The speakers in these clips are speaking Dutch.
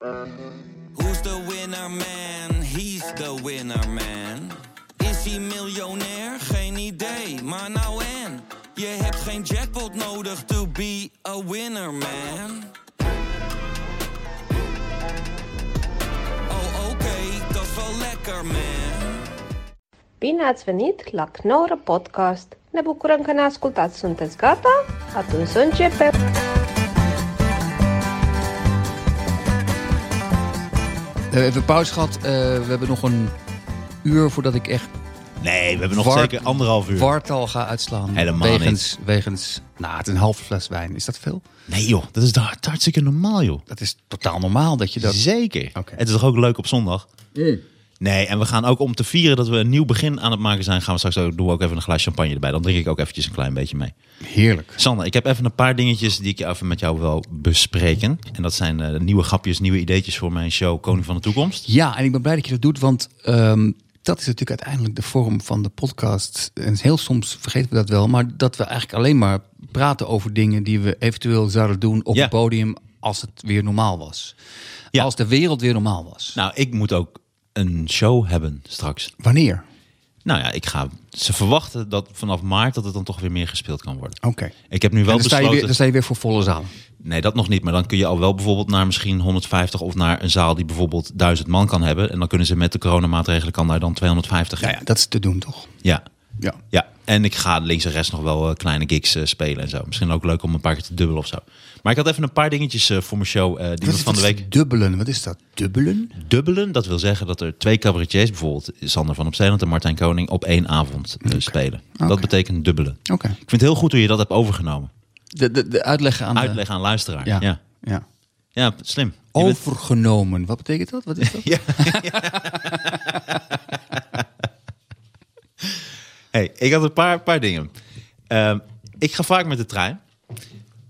Who's the winner man? He's the winner man. Is hij miljonair? Geen idee, maar nou en. Je hebt geen jackpot nodig to be a winner man. Oh oké, dat is wel lekker man. Bine ați venit la Knorr Podcast! Ne bucurăm că ne ascultați! Sunteți gata? Atunci să începem! We hebben even pauze gehad. Eh, we hebben nog een uur voordat ik echt Nee, we hebben nog zeker anderhalf uur. wartal ga uitslaan. Helemaal wegens, Wegens, nou, het is een halve fles wijn. Is dat veel? Nee joh, dat is daar hartstikke normaal joh. Dat is totaal normaal dat je dat... Zeker. Oké. Het is toch ook leuk op zondag? Nee, en we gaan ook om te vieren dat we een nieuw begin aan het maken zijn, gaan we straks ook, doen we ook even een glas champagne erbij. Dan drink ik ook eventjes een klein beetje mee. Heerlijk. Sander, ik heb even een paar dingetjes die ik even met jou wil bespreken. En dat zijn eh, nieuwe grapjes, nieuwe ideetjes voor mijn show Koning van de Toekomst. Ja, en ik ben blij dat je dat doet, want ehm, dat is natuurlijk uiteindelijk de vorm van de podcast. En heel soms vergeten we dat wel, maar dat we eigenlijk alleen maar praten over dingen die we eventueel zouden doen op Ja. het podium als het weer normaal was. Ja. Als de wereld weer normaal was. Nou, ik moet ook een show hebben straks. Wanneer? Nou ja, ik ga. Ze verwachten dat vanaf maart dat het dan toch weer meer gespeeld kan worden. Oké. Ik heb nu wel dan, sta je besloten. weer, dan sta je weer voor volle zaal. Nee, dat nog niet. Maar dan kun je al wel bijvoorbeeld naar misschien 150 of naar een zaal die bijvoorbeeld 1000 man kan hebben. En dan kunnen ze met de coronamaatregelen kan daar dan 250 in. Ja, ja, dat is te doen toch? Ja. Ja. Ja, en ik ga links en rechts nog wel eh, kleine gigs eh, spelen en zo. Misschien ook leuk om een paar keer te dubbelen of zo. Maar ik had even een paar dingetjes eh, voor mijn show eh, die van de week Dubbelen, wat is dat? Dubbelen? dubbelen. Dat wil zeggen dat er twee cabaretiers, bijvoorbeeld Sander van Opzeeland en Martijn Koning, op één avond eh, spelen. Dat betekent dubbelen. Oké. Ik vind het heel goed hoe je dat hebt overgenomen. De, de, de uitleg aan de- Uitleggen aan luisteraar. Ja. Ja, ja. ja. slim. Je bent- Overgenomen. Wat betekent dat? Wat is dat? Ja. hey, ik had een paar, paar dingen. Ehm, ik ga vaak met de trein.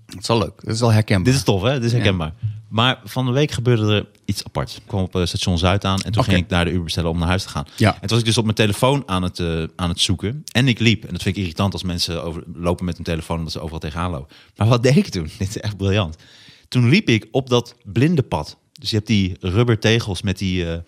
Dat is wel leuk. Dat is wel herkenbaar. Dit is tof, hè? Dit is herkenbaar. Maar van de week gebeurde er iets apart. Ik kwam op eh, station Zuid aan en toen ging ik daar de Uber bestellen om naar huis te gaan. Ja. En toen was ik dus op mijn telefoon aan het, eh, aan het zoeken. En ik liep. En dat vind ik irritant als mensen over, lopen met hun telefoon omdat ze overal tegenaan lopen. Maar wat deed ik toen? Dit is echt briljant. Toen liep ik op dat blinde pad. Dus je hebt die rubber tegels met die,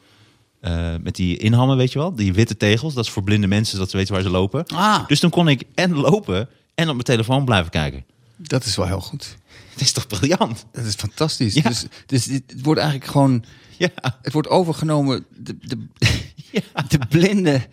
eh, met die inhammen, weet je wel? Die witte tegels. Dat is voor blinde mensen, zodat ze weten waar ze lopen. Ah. Dus toen kon ik en lopen en op mijn telefoon blijven kijken. Dat is wel heel goed. Het is toch briljant? Dat is fantastisch. Ja. Dus, dus het wordt eigenlijk gewoon... Ja. Het wordt overgenomen. De, de, de blinden...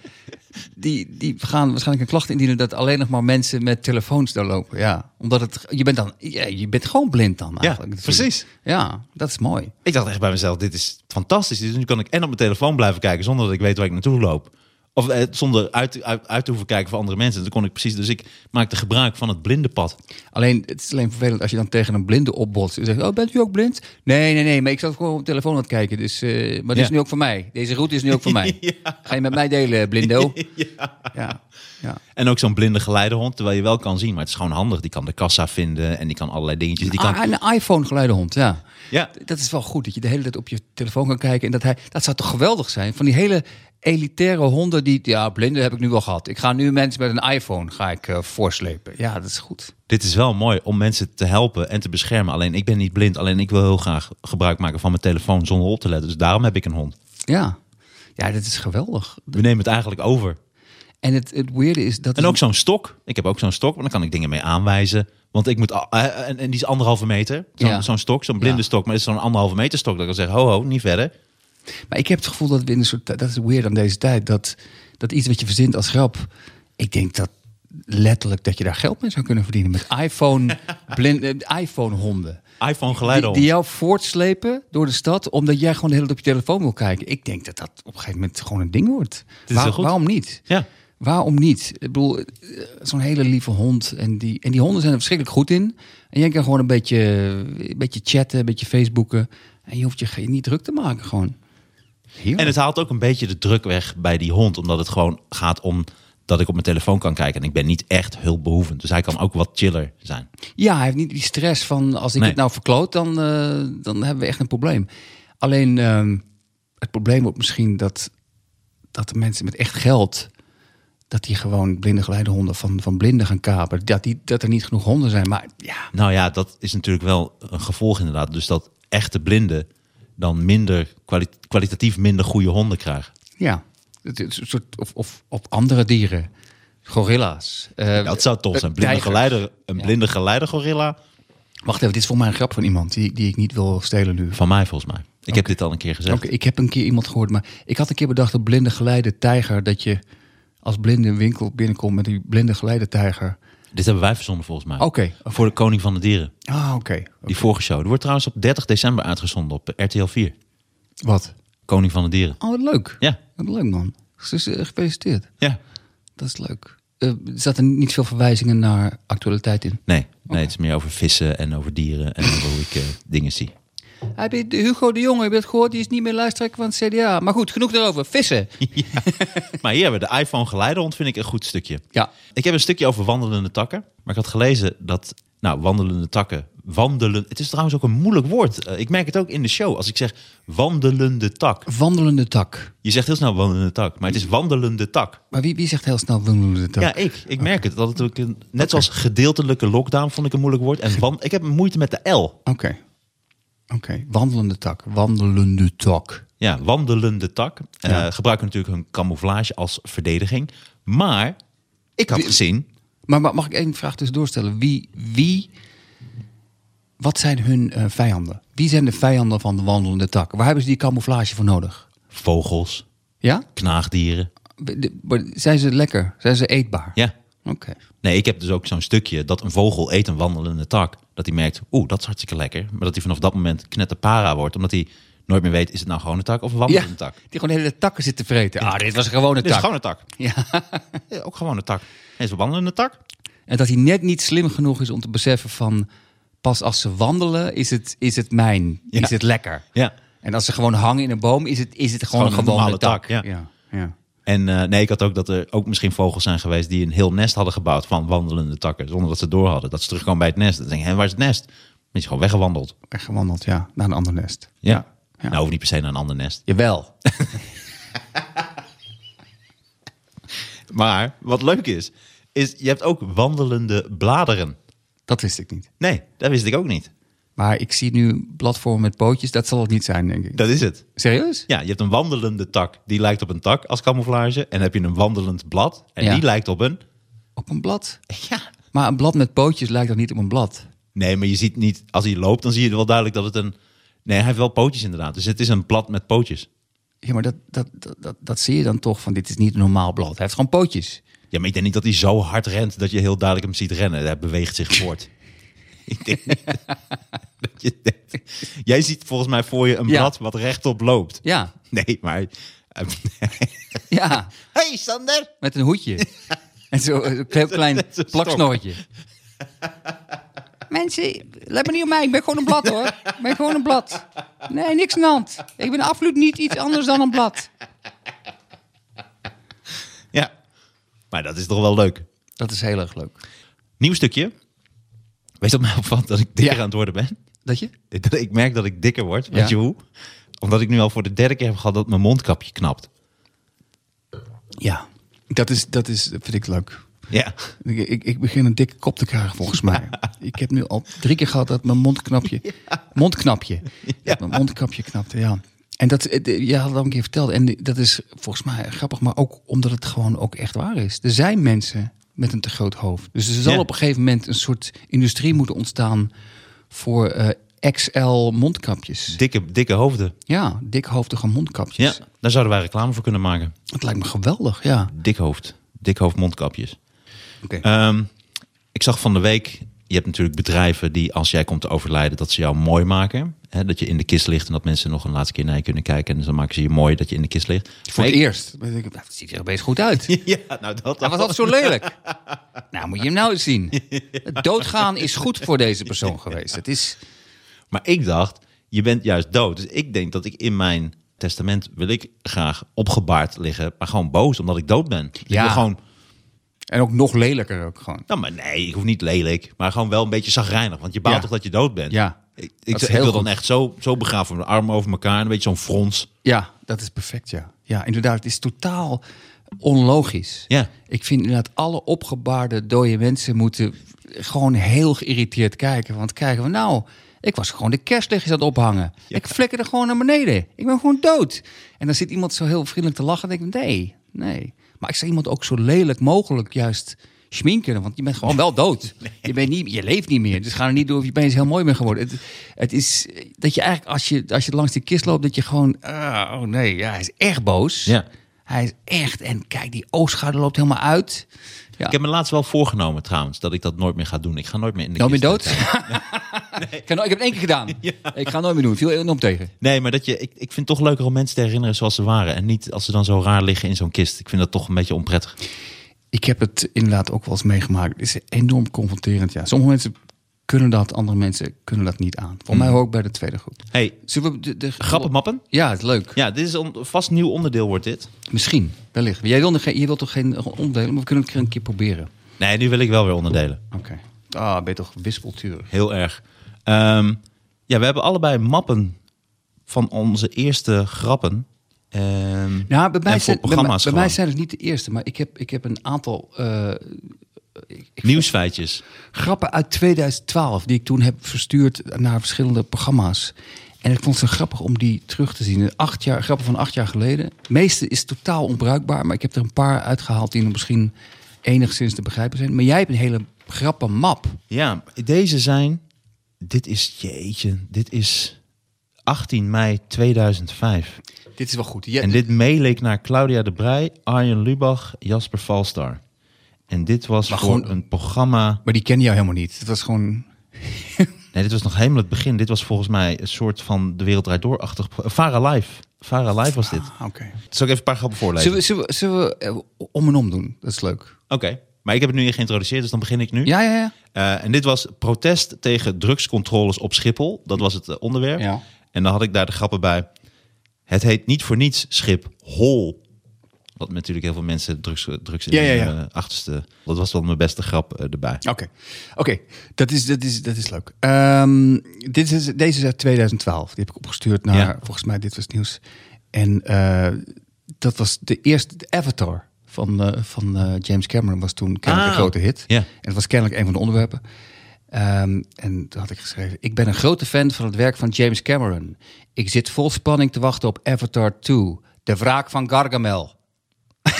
Die, die gaan waarschijnlijk een klacht indienen... dat alleen nog maar mensen met telefoons daar lopen. Ja, omdat het... Je bent dan... Ja, je bent gewoon blind dan eigenlijk. natuurlijk. precies. Ja, dat is mooi. Ik dacht echt bij mezelf, dit is fantastisch. Dus nu kan ik en op mijn telefoon blijven kijken zonder dat ik weet waar ik naartoe loop. Of eh, zonder uit, uit, uit te hoeven kijken voor andere mensen. Dat kon ik precies. Dus ik maakte gebruik van het blinde pad. Alleen, het is alleen vervelend als je dan tegen een blinde opbotst. En zegt, oh, bent u ook blind? Nee, nee, nee, maar ik zat gewoon op de telefoon aan het kijken. Dus, eh, maar dit is nu ook voor mij. Deze route is nu ook voor mij. Ga je met mij delen, blindo? ja. ja. ja. En ook zo'n blinde geleidehond, terwijl je wel kan zien. Maar het is gewoon handig. Die kan de kassa vinden en die kan allerlei dingetjes. Die kan... Ah, een iPhone-geleidehond, ja. Ja. Dat is wel goed, dat je de hele tijd op je telefoon kan kijken. En dat, hij, dat zou toch geweldig zijn? Van die hele elitaire honden die... Ja, blinden heb ik nu wel gehad. Ik ga nu mensen met een iPhone ga ik, eh, voorslepen. Ja, dat is goed. Dit is wel mooi om mensen te helpen en te beschermen. Alleen ik ben niet blind. Alleen ik wil heel graag gebruik maken van mijn telefoon zonder op te letten. Dus daarom heb ik een hond. Ja. Ja, dat is geweldig. We nemen het eigenlijk over. En het, het weirde is dat... En ook zo'n stok. Ik heb ook zo'n stok, maar dan kan ik dingen mee aanwijzen. Want ik moet. al- eh, En, en die is anderhalve meter. Zo'n Ja. zo'n stok, zo'n blinde Ja. stok. Maar het is zo'n anderhalve meter stok. Dat ik kan zeggen: ho, ho, niet verder. Maar ik heb het gevoel dat we in een soort... Dat is weird aan deze tijd. Dat, dat iets wat je verzint als grap... Ik denk dat letterlijk dat je daar geld mee zou kunnen verdienen. Met iPhone, blind, eh, iPhone honden. iPhone Die, geleidehond. die jou voortslepen door de stad... omdat jij gewoon de hele tijd op je telefoon wil kijken. Ik denk dat dat op een gegeven moment gewoon een ding wordt. Waar-. Waarom niet? Ja. Waarom niet? Ik bedoel, eh, zo'n hele lieve hond. En die, en die honden zijn er verschrikkelijk goed in. En jij kan gewoon een beetje, een beetje chatten, een beetje Facebooken. En je hoeft je niet druk te maken gewoon. Heerlijk. En het haalt ook een beetje de druk weg bij die hond. Omdat het gewoon gaat om dat ik op mijn telefoon kan kijken. En ik ben niet echt hulpbehoevend. Dus hij kan ook wat chiller zijn. Ja, hij heeft niet die stress van als ik Nee. het nou verkloot, dan, eh, dan hebben we echt een probleem. Alleen ehm, het probleem wordt misschien dat, dat de mensen met echt geld, dat die gewoon blinde geleidehonden van, van blinden gaan kapen. Dat, die, dat er niet genoeg honden zijn. Maar ja, Nou ja, dat is natuurlijk wel een gevolg inderdaad. Dus dat echte blinden dan minder kwali- kwalitatief minder goede honden krijgen. Ja, het is een soort, of, of, of andere dieren. Gorilla's. Eh, Dat zou tof zijn. Blinde tijgers. geleider, een blinde geleider gorilla. Wacht even, dit is voor mij een grap van iemand die, die ik niet wil stelen nu. Van mij volgens mij. Ik heb dit al een keer gezegd. Oké, ik heb een keer iemand gehoord, maar ik had een keer bedacht op blinde geleide tijger dat je als blinde een winkel binnenkomt met die blinde geleide tijger. Dit hebben wij verzonnen volgens mij. Oké. Voor de Koning van de Dieren. Ah, oké. Die vorige show. Die wordt trouwens op 30 december uitgezonden op RTL 4. Wat? Koning van de Dieren. Oh, wat leuk. Ja. Wat leuk, man. Dus, eh, gefeliciteerd. Ja. Dat is leuk. Eh, er zaten niet veel verwijzingen naar actualiteit in. Nee, nee het is meer over vissen en over dieren en over hoe ik eh, dingen zie. Heb je de Hugo de Jonge, heb je het gehoord? Die is niet meer lijsttrekker van het CDA. Maar goed, genoeg daarover. Vissen. Maar hier hebben we de iPhone geleidehond, vind ik een goed stukje. Ja. Ik heb een stukje over wandelende takken. Maar ik had gelezen dat, nou, wandelende takken, wandelen... Het is trouwens ook een moeilijk woord. Eh, ik merk het ook in de show. Als ik zeg wandelende tak. Wandelende tak. Je zegt heel snel wandelende tak, maar het is wandelende tak. Maar wie, wie zegt heel snel wandelende tak? Ja, ik. Ik merk het. Dat het ook een, net zoals gedeeltelijke lockdown vond ik een moeilijk woord. En wan, ik heb moeite met de L. Oké. Oké, wandelende tak. Wandelende tak. Ja, wandelende tak. Eh, Ja. gebruiken natuurlijk hun camouflage als verdediging. Maar ik had Wie- gezien... Maar ma- mag ik één vraag tussendoor stellen? Wie, wie, wat zijn hun eh, vijanden? Wie zijn de vijanden van de wandelende tak? Waar hebben ze die camouflage voor nodig? Vogels, Ja? knaagdieren. Zijn ze lekker? Zijn ze eetbaar? Ja. Nee, ik heb dus ook zo'n stukje dat een vogel eet een wandelende tak. Dat hij merkt, oeh, dat is hartstikke lekker. Maar dat hij vanaf dat moment knetterpara wordt. Omdat hij nooit meer weet, is het nou gewoon een tak of een Ja, wandelende tak? die gewoon hele takken zitten vreten. Ah, dit was een gewone Dit is tak. gewoon een tak. Ja. Ja, ook gewoon een tak. Nee, is een wandelende tak. En dat hij net niet slim genoeg is om te beseffen van... pas als ze wandelen is het, is het mijn, is het lekker. Ja. En als ze gewoon hangen in een boom is het, is het gewoon, Gewoon een gewone tak. tak, ja. ja. En eh, nee, ik had ook dat er ook misschien vogels zijn geweest die een heel nest hadden gebouwd van wandelende takken. Zonder dat ze door hadden. Dat ze terugkwamen bij het nest. Dan denk je, hé, waar is het nest? Dan is gewoon weggewandeld. Weggewandeld, ja. Naar een ander nest. Ja. Ja. Nou, hoeft niet per se naar een ander nest. Jawel. Maar wat leuk is, is je hebt ook wandelende bladeren. Dat wist ik niet. Nee, dat wist ik ook niet. Maar ik zie nu platform met pootjes. Dat zal het niet zijn, denk ik. Dat is het. Serieus? Ja, je hebt een wandelende tak. Die lijkt op een tak als camouflage. En dan heb je een wandelend blad. En Ja. die lijkt op een... Op een blad. Ja. Maar een blad met pootjes lijkt toch niet op een blad? Nee, maar je ziet niet... Als hij loopt, dan zie je wel duidelijk dat het een... Nee, hij heeft wel pootjes inderdaad. Dus het is een blad met pootjes. Ja, maar dat, dat, dat, dat, dat zie je dan toch van dit is niet een normaal blad. Hij heeft gewoon pootjes. Ja, maar ik denk niet dat hij zo hard rent dat je heel duidelijk hem ziet rennen. Hij beweegt zich voort. ik denk niet Jij ziet volgens mij voor je een Ja. blad wat rechtop loopt. Ja, Nee, maar... ja. hey Sander! Met een hoedje. en zo een heel klein Met zo'n plaksnorretje. Mensen, let me niet op mij. Ik ben gewoon een blad hoor. Ik ben gewoon een blad. Nee, niks aan de hand. Ik ben absoluut niet iets anders dan een blad. Ja, maar dat is toch wel leuk. Dat is heel erg leuk. Nieuw stukje. Weet dat mij opvalt dat ik dikker Ja. aan het worden ben? Dat je? Ik merk dat ik dikker word. Weet Ja. je hoe? Omdat ik nu al voor de derde keer heb gehad dat mijn mondkapje knapt. Ja. Dat is, dat is, vind ik leuk. Ja. Ik, ik, begin een dikke kop te krijgen volgens mij. Ik heb nu al drie keer gehad dat mijn mondknapje... Mondknapje. Dat mijn mondkapje knapte, ja. En dat, eh, je had het al een keer verteld. En dat is volgens mij grappig, maar ook omdat het gewoon ook echt waar is. Er zijn mensen met een te groot hoofd. Dus er zal op een gegeven moment een soort industrie moeten ontstaan voor eh, XL mondkapjes. Dikke, dikke hoofden. Ja, dikhoofdige mondkapjes. Ja, daar zouden wij reclame voor kunnen maken. Dat lijkt me geweldig, ja. Dik hoofd. Dik hoofd mondkapjes. Oké. Ehm, ik zag van de week, je hebt natuurlijk bedrijven die als jij komt te overlijden, dat ze jou mooi maken. Hè, dat je in de kist ligt en dat mensen nog een laatste keer naar je kunnen kijken. En dan maken ze je mooi dat je in de kist ligt. Voor het ik- eerst. Dan denk ik, Dat ziet er best goed uit. Ja, nou dat, Hij was altijd zo lelijk. Nou, moet je hem nou eens zien. Het doodgaan is goed voor deze persoon geweest. Het is... Maar ik dacht, je bent juist dood. Dus ik denk dat ik in mijn testament wil ik graag opgebaard liggen, maar gewoon boos omdat ik dood ben. Ik Ja. wil gewoon, En ook nog lelijker ook gewoon. nou maar nee, ik hoef niet lelijk, maar gewoon wel een beetje zagrijnig. Want je baalt Ja. toch dat je dood bent? Ja. Ik, ik, wil goed. dan echt zo, zo begraven, met mijn armen over elkaar, een beetje zo'n frons. Ja, dat is perfect, ja. Ja, inderdaad. Het is totaal onlogisch. Ja. Ik vind inderdaad alle opgebaarde dode mensen moeten gewoon heel geïrriteerd kijken. Want kijken we nou... Ik was gewoon de kerstlichtjes aan het ophangen. Ik flikkerde gewoon naar beneden. Ik ben gewoon dood. En dan zit iemand zo heel vriendelijk te lachen. En denk ik, nee, nee. Maar ik zou iemand ook zo lelijk mogelijk juist schminken. Want je bent gewoon wel dood. Je, bent niet, je leeft niet meer. Dus ga er niet door of je opeens heel mooi bent geworden. Het, het is dat je eigenlijk, als je, als je langs die kist loopt, dat je gewoon... ah, oh nee, ja, hij is echt boos. Ja. Hij is echt... En kijk, die oogschaduw loopt helemaal uit. Ja. Ik heb me laatst wel voorgenomen trouwens, dat ik dat nooit meer ga doen. Ik ga nooit meer in de Nou, ben je kist dood? kijken. ik, no- ik heb het één keer gedaan. Ik ga het nooit meer doen. Viel enorm tegen. Nee, maar dat je, ik, ik vind het toch leuker om mensen te herinneren zoals ze waren. En niet als ze dan zo raar liggen in zo'n kist. Ik vind dat toch een beetje onprettig. Ik heb het inderdaad ook wel eens meegemaakt. Het is enorm confronterend. Ja. Sommige mensen kunnen dat, andere mensen kunnen dat niet aan. Voor mij hoor ik bij de tweede groep. hey, Zullen we de, de grappenmappen? Ja, het is leuk. Ja, dit is een vast nieuw onderdeel wordt dit. Misschien, wellicht. Jij wil, geen, je wilt toch geen onderdelen, maar we kunnen het een keer proberen. Nee, nu wil ik wel weer onderdelen. Oké. Ah, ben je toch wispelturig. Heel erg. Ehm, ja, we hebben allebei mappen van onze eerste grappen. Ehm, Nou, bij mij, zijn, bij, mij, programma's bij mij gewoon. zijn het niet de eerste, maar ik heb, ik heb een aantal eh, Nieuwsfeitjes. grappen uit 2012 die ik toen heb verstuurd naar verschillende programma's. En ik vond het zo grappig om die terug te zien. Acht jaar, grappen van acht jaar geleden. De meeste is totaal onbruikbaar, maar ik heb er een paar uitgehaald die nog misschien enigszins te begrijpen zijn. Maar jij hebt een hele grappenmap. Ja, deze zijn... Dit is, jeetje, dit is 18 mei 2005. Dit is wel goed. En dit meeleek naar Claudia de Brij, Arjen Lubach, Jasper Valstar. En dit was Maar voor gewoon- een programma... Maar die ken jou helemaal niet. Het was gewoon... Nee, dit was nog helemaal het begin. Dit was volgens mij een soort van De Wereld Draait Door-achtig... Vara Live. Vara Live was dit. Ah, Oké. Zal ik even een paar grappen voorlezen? Zullen we, zullen we, zullen we eh, om en om doen? Dat is leuk. Oké, maar ik heb het nu hier geïntroduceerd, dus dan begin ik nu. Ja, ja, ja. Eh, en dit was protest tegen drugscontroles op Schiphol. Dat was het eh, onderwerp. Ja. En dan had ik daar de grappen bij. Het heet niet voor niets Schiphol. Wat natuurlijk heel veel mensen drugs, drugs in Ja, ja, eh, achterste... Dat was wel mijn beste grap erbij. Oké, oké, dat, is, dat, is, dat is leuk. Ehm, dit is, deze is uit 2012. Die heb ik opgestuurd naar, Ja. volgens mij, dit was het nieuws. En dat was de eerste, de Avatar van, eh, van eh, James Cameron was toen kennelijk Ah, een grote hit. ja. En het was kennelijk een van de onderwerpen. Ehm, en toen had ik geschreven, ik ben een grote fan van het werk van James Cameron. Ik zit vol spanning te wachten op Avatar 2, de wraak van Gargamel.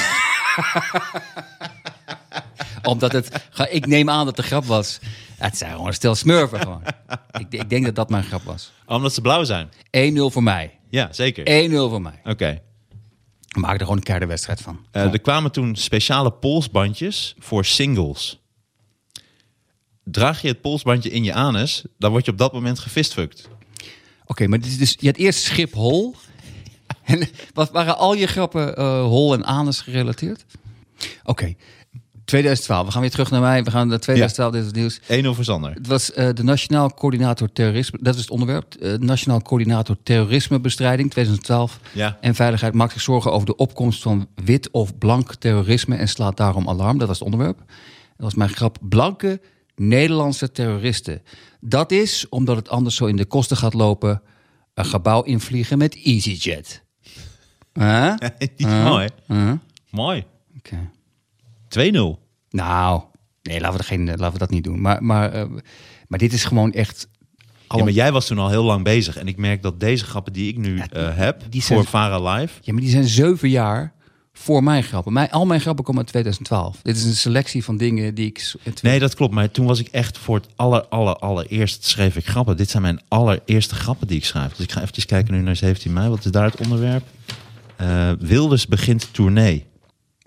Omdat het, ga- ik neem aan dat de grap was. Het zijn gewoon stel smurfen gewoon. ik, ik denk dat dat mijn grap was. 1-0 omdat ze blauw zijn. voor mij. Ja, zeker. 1-0 voor mij. Oké. Maken er gewoon een keiharde wedstrijd van. Eh, er kwamen toen speciale polsbandjes voor singles. Draag je het polsbandje in je anus, dan word je op dat moment gefistfucked. Oké, maar dit is dus, je had eerst Schiphol. En wat waren al je grappen eh, hol en anus gerelateerd? Oké, 2012. We gaan weer terug naar mij. We gaan naar 2012, dit is het nieuws. 1-0 voor Sander. Het was eh, de Nationaal Coördinator Terrorisme. Dat is het onderwerp. Eh, Nationaal Coördinator Terrorismebestrijding 2012. Ja. En Veiligheid maakt zich zorgen over de opkomst van wit of blank terrorisme en slaat daarom alarm. Dat was het onderwerp. Dat was mijn grap. Blanke Nederlandse terroristen. Dat is omdat het anders zo in de kosten gaat lopen. Een gebouw invliegen met EasyJet. Huh? Die is mooi. Huh? Mooi. 2-0. Oké. Nou, nee, laten we, geen, laten we dat niet doen. Maar, maar, eh, maar dit is gewoon echt. Ja, maar jij was toen al heel lang bezig. En ik merk dat deze grappen die ik nu eh, heb die zijn- voor Vara Live... Ja, maar die zijn zeven jaar voor mijn grappen. Mijn, al mijn grappen komen uit 2012. Dit is een selectie van dingen die ik... Nee, dat klopt. Maar toen was ik echt voor het aller, aller, allereerst schreef ik grappen. Dit zijn mijn allereerste grappen die ik schrijf. Dus ik ga even kijken nu naar 17 mei. Wat is daar het onderwerp? Eh, Wilders begint tournee.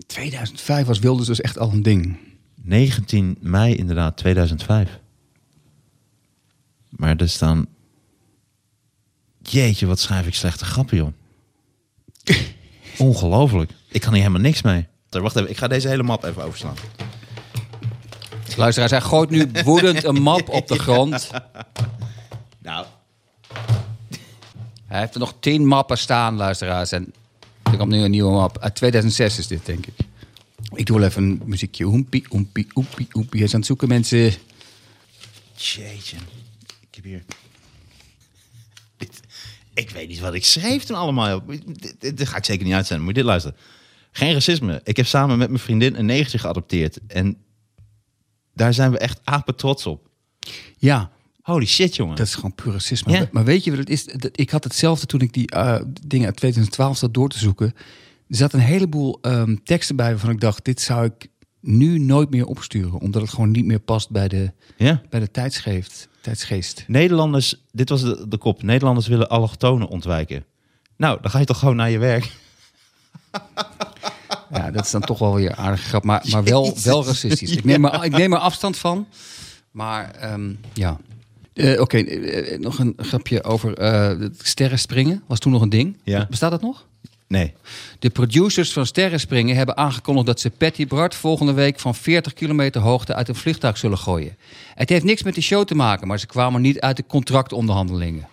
2005 was Wilders dus echt al een ding. 19 mei inderdaad, 2005. Maar er staan... Jeetje, wat schrijf ik slechte grappen, joh. Ongelooflijk. Ik kan hier helemaal niks mee. Wacht even, ik ga deze hele map even overslaan. Luisteraars, hij gooit nu woedend een map op de grond. Nou, Hij heeft er nog tien mappen staan, luisteraars. En er komt nu een nieuwe map. Uit 2006 is dit, denk ik. Ik doe wel even een muziekje. Oempie, oempie, oempie, oempie. Hij is aan het zoeken, mensen. Jeetje. Ik heb hier... Ik weet niet wat ik schreef toen allemaal. Dit ga ik zeker niet uitzenden. Moet je dit luisteren. Geen racisme. Ik heb samen met mijn vriendin een negertje geadopteerd. En daar zijn we echt apen trots op. Ja, Holy shit, jongen. Dat is gewoon puur racisme. Ja. Maar weet je wat het is? Ik had hetzelfde toen ik die eh, dingen uit 2012 zat door te zoeken. Er zat een heleboel ehm, teksten bij waarvan ik dacht... dit zou ik nu nooit meer opsturen. Omdat het gewoon niet meer past bij de, Ja. bij de tijdsgeest. tijdsgeest. Nederlanders, dit was de, de kop. Nederlanders willen allochtonen ontwijken. Nou, dan ga je toch gewoon naar je werk. Ja, dat is dan toch wel weer een aardige grap. Maar, maar wel, wel racistisch. Ik, neem er, ik neem er afstand van. Maar ehm, ja. Eh, Oké, eh, nog een grapje over eh het sterrenspringen. Was toen nog een ding. Ja. Bestaat dat nog? Nee. De producers van Sterrenspringen hebben aangekondigd dat ze Patty Bart volgende week van 40 kilometer hoogte uit een vliegtuig zullen gooien. Het heeft niks met de show te maken, maar ze kwamen niet uit de contractonderhandelingen.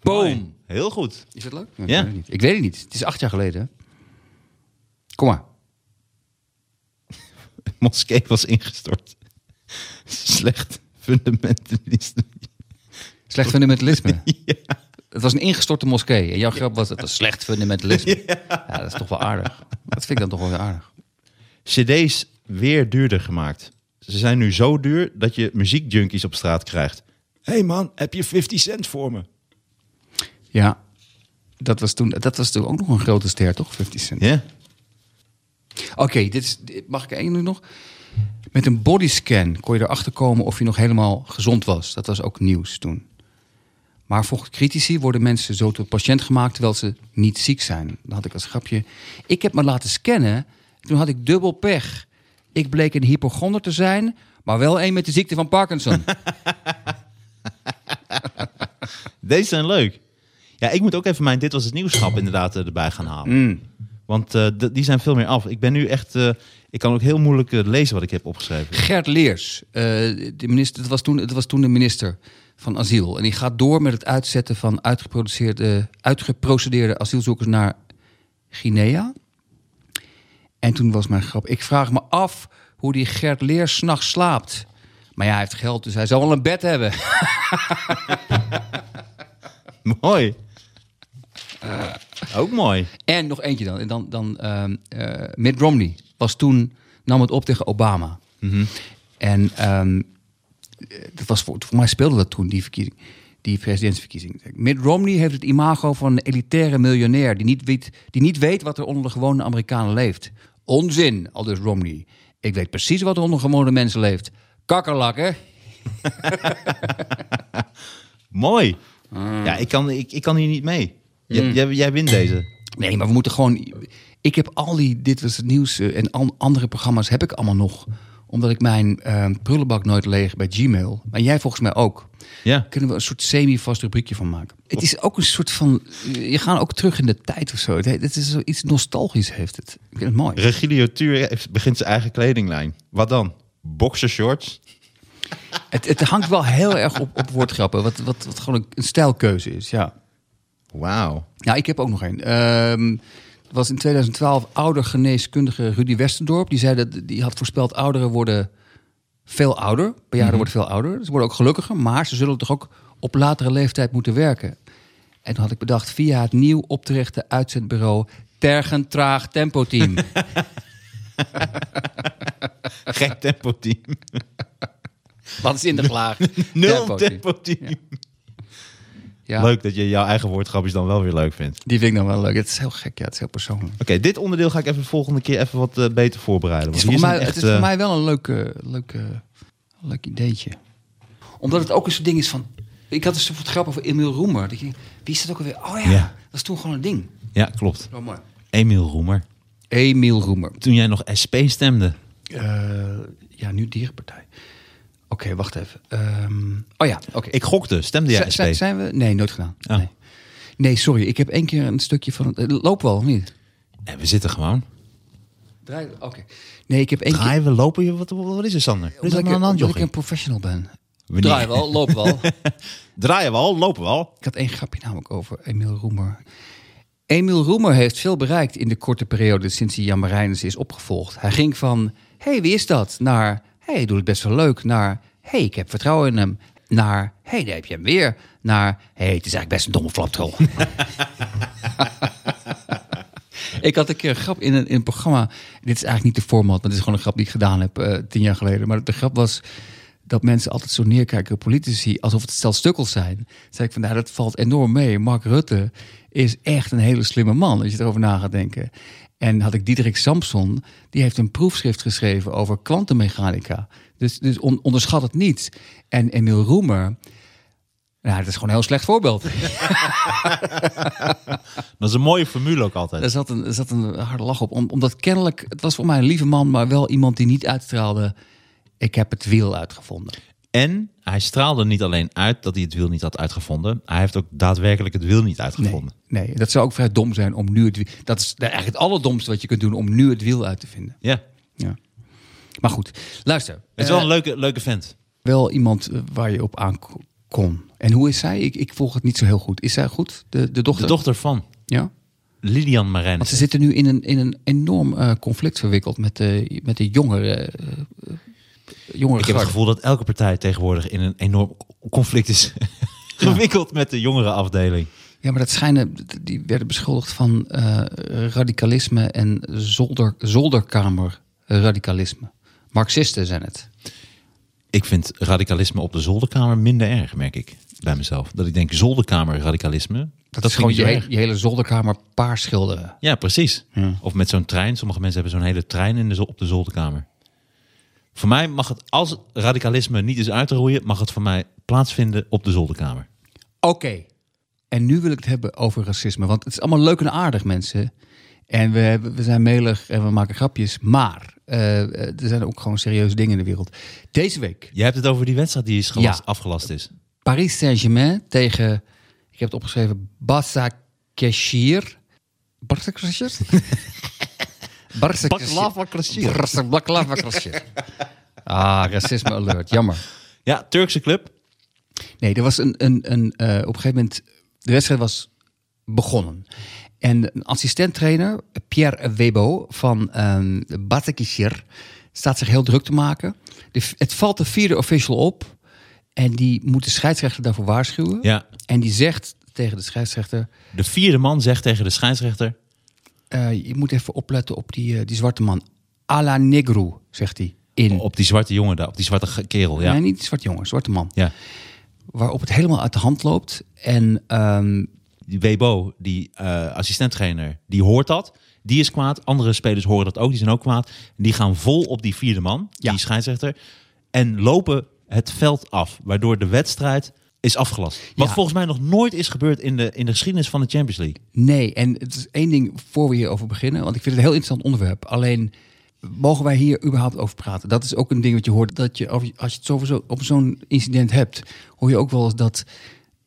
Boom! Heel goed. Is dat leuk? Ja. Ik weet. Ik weet het niet. Het is acht jaar geleden. Kom maar. Moskee was ingestort. Slecht fundamentalist. Slecht fundamentalisme. Het was een ingestorte moskee. En jouw grap was, het was slecht fundamentalisme. Ja. dat is toch wel aardig. Dat vind ik dan toch wel weer aardig. CD's weer duurder gemaakt. Ze zijn nu zo duur dat je muziekjunkies op straat krijgt. Hé hey man, heb je 50 cent voor me? Ja, dat was toen, dat was toen ook nog een grote ster, toch? 50 Cent. Ja? Oké, dit is, dit- mag ik één nu nog? Met een bodyscan kon je erachter komen of je nog helemaal gezond was. Dat was ook nieuws toen. Maar volgens critici worden mensen zo tot patiënt gemaakt terwijl ze niet ziek zijn. Dan had ik als grapje. Ik heb me laten scannen. Toen had ik dubbel pech. Ik bleek een hypochonder te zijn, maar wel een met de ziekte van Parkinson. Deze zijn leuk. Ja, ik moet ook even mijn Dit Was Het Nieuwschap inderdaad eh, erbij gaan halen. Want eh, d- die zijn veel meer af. Ik ben nu echt... eh, ik kan ook heel moeilijk eh, lezen wat ik heb opgeschreven. Gert Leers, eh, de minister, dat, was toen, dat was toen de minister van asiel. En die gaat door met het uitzetten van uitgeproduceerde, uitgeprocedeerde asielzoekers naar Guinea. En toen was mijn grap, ik vraag me af hoe die Gert Leers s'nachts slaapt. Maar ja, hij heeft geld, dus hij zal wel een bed hebben. Mooi. ook mooi. En nog eentje dan. En dan, dan eh, Mitt Romney was toen, nam het op tegen Obama. En ehm, eh, dat was voor, voor mij speelde dat toen, die verkiezing. Die presidentsverkiezing. Mitt Romney heeft het imago van een elitaire miljonair... die niet weet, die niet weet wat er onder de gewone Amerikanen leeft. Onzin, al dus Romney. Ik weet precies wat er onder gewone mensen leeft. Kakkerlakken. Mooi. Ja, ik kan, ik, ik kan hier niet mee. J- jij, jij wint deze. Nee, maar we moeten gewoon. Ik heb al die Dit was het nieuws eh, en an- andere programma's heb ik allemaal nog. Omdat ik mijn eh, prullenbak nooit leeg bij Gmail. Maar jij volgens mij ook. Ja. Kunnen we een soort semi-vast rubriekje van maken. Het is ook een soort van. Je gaat ook terug in de tijd of zo. Het, het is zoiets nostalgisch, heeft het. Ik vind het mooi. Regilio Tuur heeft- begint zijn eigen kledinglijn. Wat dan? Boxershorts? Het, het hangt wel heel erg op, op woordgrappen. Wat, wat, wat gewoon een, een stijlkeuze is. Ja. Wauw. Ja, ik heb ook nog een. Ehm, was in 2012 oudergeneeskundige Rudy Westendorp. Die zei dat die had voorspeld ouderen worden veel ouder. Bejaarden worden veel ouder. Ze worden ook gelukkiger, maar ze zullen toch ook op latere leeftijd moeten werken. En toen had ik bedacht via het nieuw op te richten uitzendbureau Tergen Traag Tempo Team. Geen tempo team. Wat is in de glaag? Nul Tempo tempo Team. team. Ja, Leuk dat je jouw eigen woordgrapjes dan wel weer leuk vindt. Die vind ik dan wel leuk. Het is heel gek, ja. Het is heel persoonlijk. Oké, dit onderdeel ga ik even de volgende keer even wat eh, beter voorbereiden. Het is, want voor mij, zijn het is echt, voor eh, mij wel een leuk, eh, leuk, eh, leuk ideetje. Omdat het ook een soort ding is van... Ik had dus het grap over Emil Roemer. Dat je, wie is dat ook alweer? Oh ja, Ja. dat is toen gewoon een ding. Ja, klopt. Oh, mooi. Emiel Roemer. Emil Roemer. Toen jij nog SP stemde. Eh, ja, nu Dierenpartij. Oké, wacht even. Ehm, oh ja, oké. Ik gokte. Stemde jij Zijn- SP? zijn, zijn we? Nee, nooit gedaan. Oh. Nee. nee, sorry. Ik heb één keer een stukje van... het Lopen we al, of niet? En we zitten gewoon. Draai, oké. Nee, ik heb één keer... Draaien we, lopen je? Wat, wat is er, Sander? Wat is er ik, aan de hand, omdat ik een professional ben. Wanneer? Draai wel, loop wel. Draaien we al, lopen we al. Ik had één grapje namelijk over Emiel Roemer. Emiel Roemer heeft veel bereikt in de korte periode sinds hij Jan Marijnis is opgevolgd. Hij ging van, hé, hey, wie is dat? Naar, hey, doe het best wel leuk. Naar, hey, ik heb vertrouwen in hem. Naar, hey, daar heb je hem weer. Naar, hey, het is eigenlijk best een domme flaptrol. ik had een keer een grap in een, in programma. Dit is eigenlijk niet de format, maar dit is gewoon een grap die ik gedaan heb eh, tien jaar geleden. Maar de grap was dat mensen altijd zo neerkijken op politici alsof het stel stukkels zijn. Dan zei ik van, nou, dat valt enorm mee. Mark Rutte is echt een hele slimme man, als je erover na gaat denken. En had ik Diederik Samson, die heeft een proefschrift geschreven over kwantummechanica. Dus, dus on- onderschat het niet. En Emiel Roemer, nou, dat is gewoon een heel slecht voorbeeld. Dat is een mooie formule ook altijd. Er zat een, er zat een harde lach op. Om, omdat kennelijk, het was voor mij een lieve man, maar wel iemand die niet uitstraalde. Ik heb het wiel uitgevonden. En hij straalde niet alleen uit dat hij het wiel niet had uitgevonden. Hij heeft ook daadwerkelijk het wiel niet uitgevonden. nee, dat zou ook vrij dom zijn om nu het wiel. Dat is eigenlijk het allerdomste wat je kunt doen om nu het wiel uit te vinden. Ja, Ja. Maar goed, luister. het is wel Eh, een leuke, leuke vent. wel iemand eh, waar je op aan ko- kon. En hoe is zij? Ik, ik volg het niet zo heel goed. Is zij goed? De, de dochter? De dochter van Ja. Lilian Want ze zitten nu in een, in een enorm eh, conflict verwikkeld met de, met de jongere, eh, jongere Ik heb het gevoel dat elke partij tegenwoordig in een enorm conflict is gewikkeld met de jongere afdeling. Ja, maar dat schijnen, die werden beschuldigd van eh, radicalisme en zolder, zolderkamerradicalisme. Marxisten zijn het. Ik vind radicalisme op de zolderkamer minder erg, merk ik bij mezelf. Dat ik denk zolderkamer radicalisme. Dat, Dat, is gewoon je, he- je hele zolderkamer paars schilderen. Ja, precies. Ja. Of met zo'n trein. Sommige mensen hebben zo'n hele trein in de, zo- op de zolderkamer. Voor mij mag het, als radicalisme niet is uit te roeien, mag het voor mij plaatsvinden op de zolderkamer. Oké. En nu wil ik het hebben over racisme. Want het is allemaal leuk en aardig, mensen. En we, hebben, we zijn melig en we maken grapjes. Maar eh, er zijn ook gewoon serieuze dingen in de wereld. Deze week Je hebt het over die wedstrijd die is gelast, Ja. afgelast is. Paris Saint-Germain tegen, ik heb het opgeschreven, Basaksehir. Basaksehir? Baklava-Krasir. Baklava-Krasir. Ah, racisme alert. Jammer. Ja, Turkse club. Nee, er was een, een, een eh, op een gegeven moment, de wedstrijd was begonnen. En een assistenttrainer, Pierre Webo van um, Basaksehir, staat zich heel druk te maken. De, het valt de vierde official op en die moet de scheidsrechter daarvoor waarschuwen. Ja. En die zegt tegen de scheidsrechter: De vierde man zegt tegen de scheidsrechter. Eh, Je moet even opletten op die, eh, die zwarte man. A la negru, zegt hij. In. Op die zwarte jongen daar, op die zwarte kerel. Ja. Nee, niet die zwarte jongen, zwarte man. ja. Waarop het helemaal uit de hand loopt. En ehm, Die Webo, die eh assistenttrainer, die hoort dat. Die is kwaad. Andere spelers horen dat ook. Die zijn ook kwaad. Die gaan vol op die vierde man, Ja. die scheidsrechter. En lopen het veld af. Waardoor de wedstrijd is afgelast. Wat Ja. volgens mij nog nooit is gebeurd in de, in de geschiedenis van de Champions League. nee, en het is één ding voor we hierover beginnen. Want ik vind het een heel interessant onderwerp. Alleen, mogen wij hier überhaupt over praten? Dat is ook een ding wat je hoort. Dat je, als je het sowieso op zo'n incident hebt, hoor je ook wel eens dat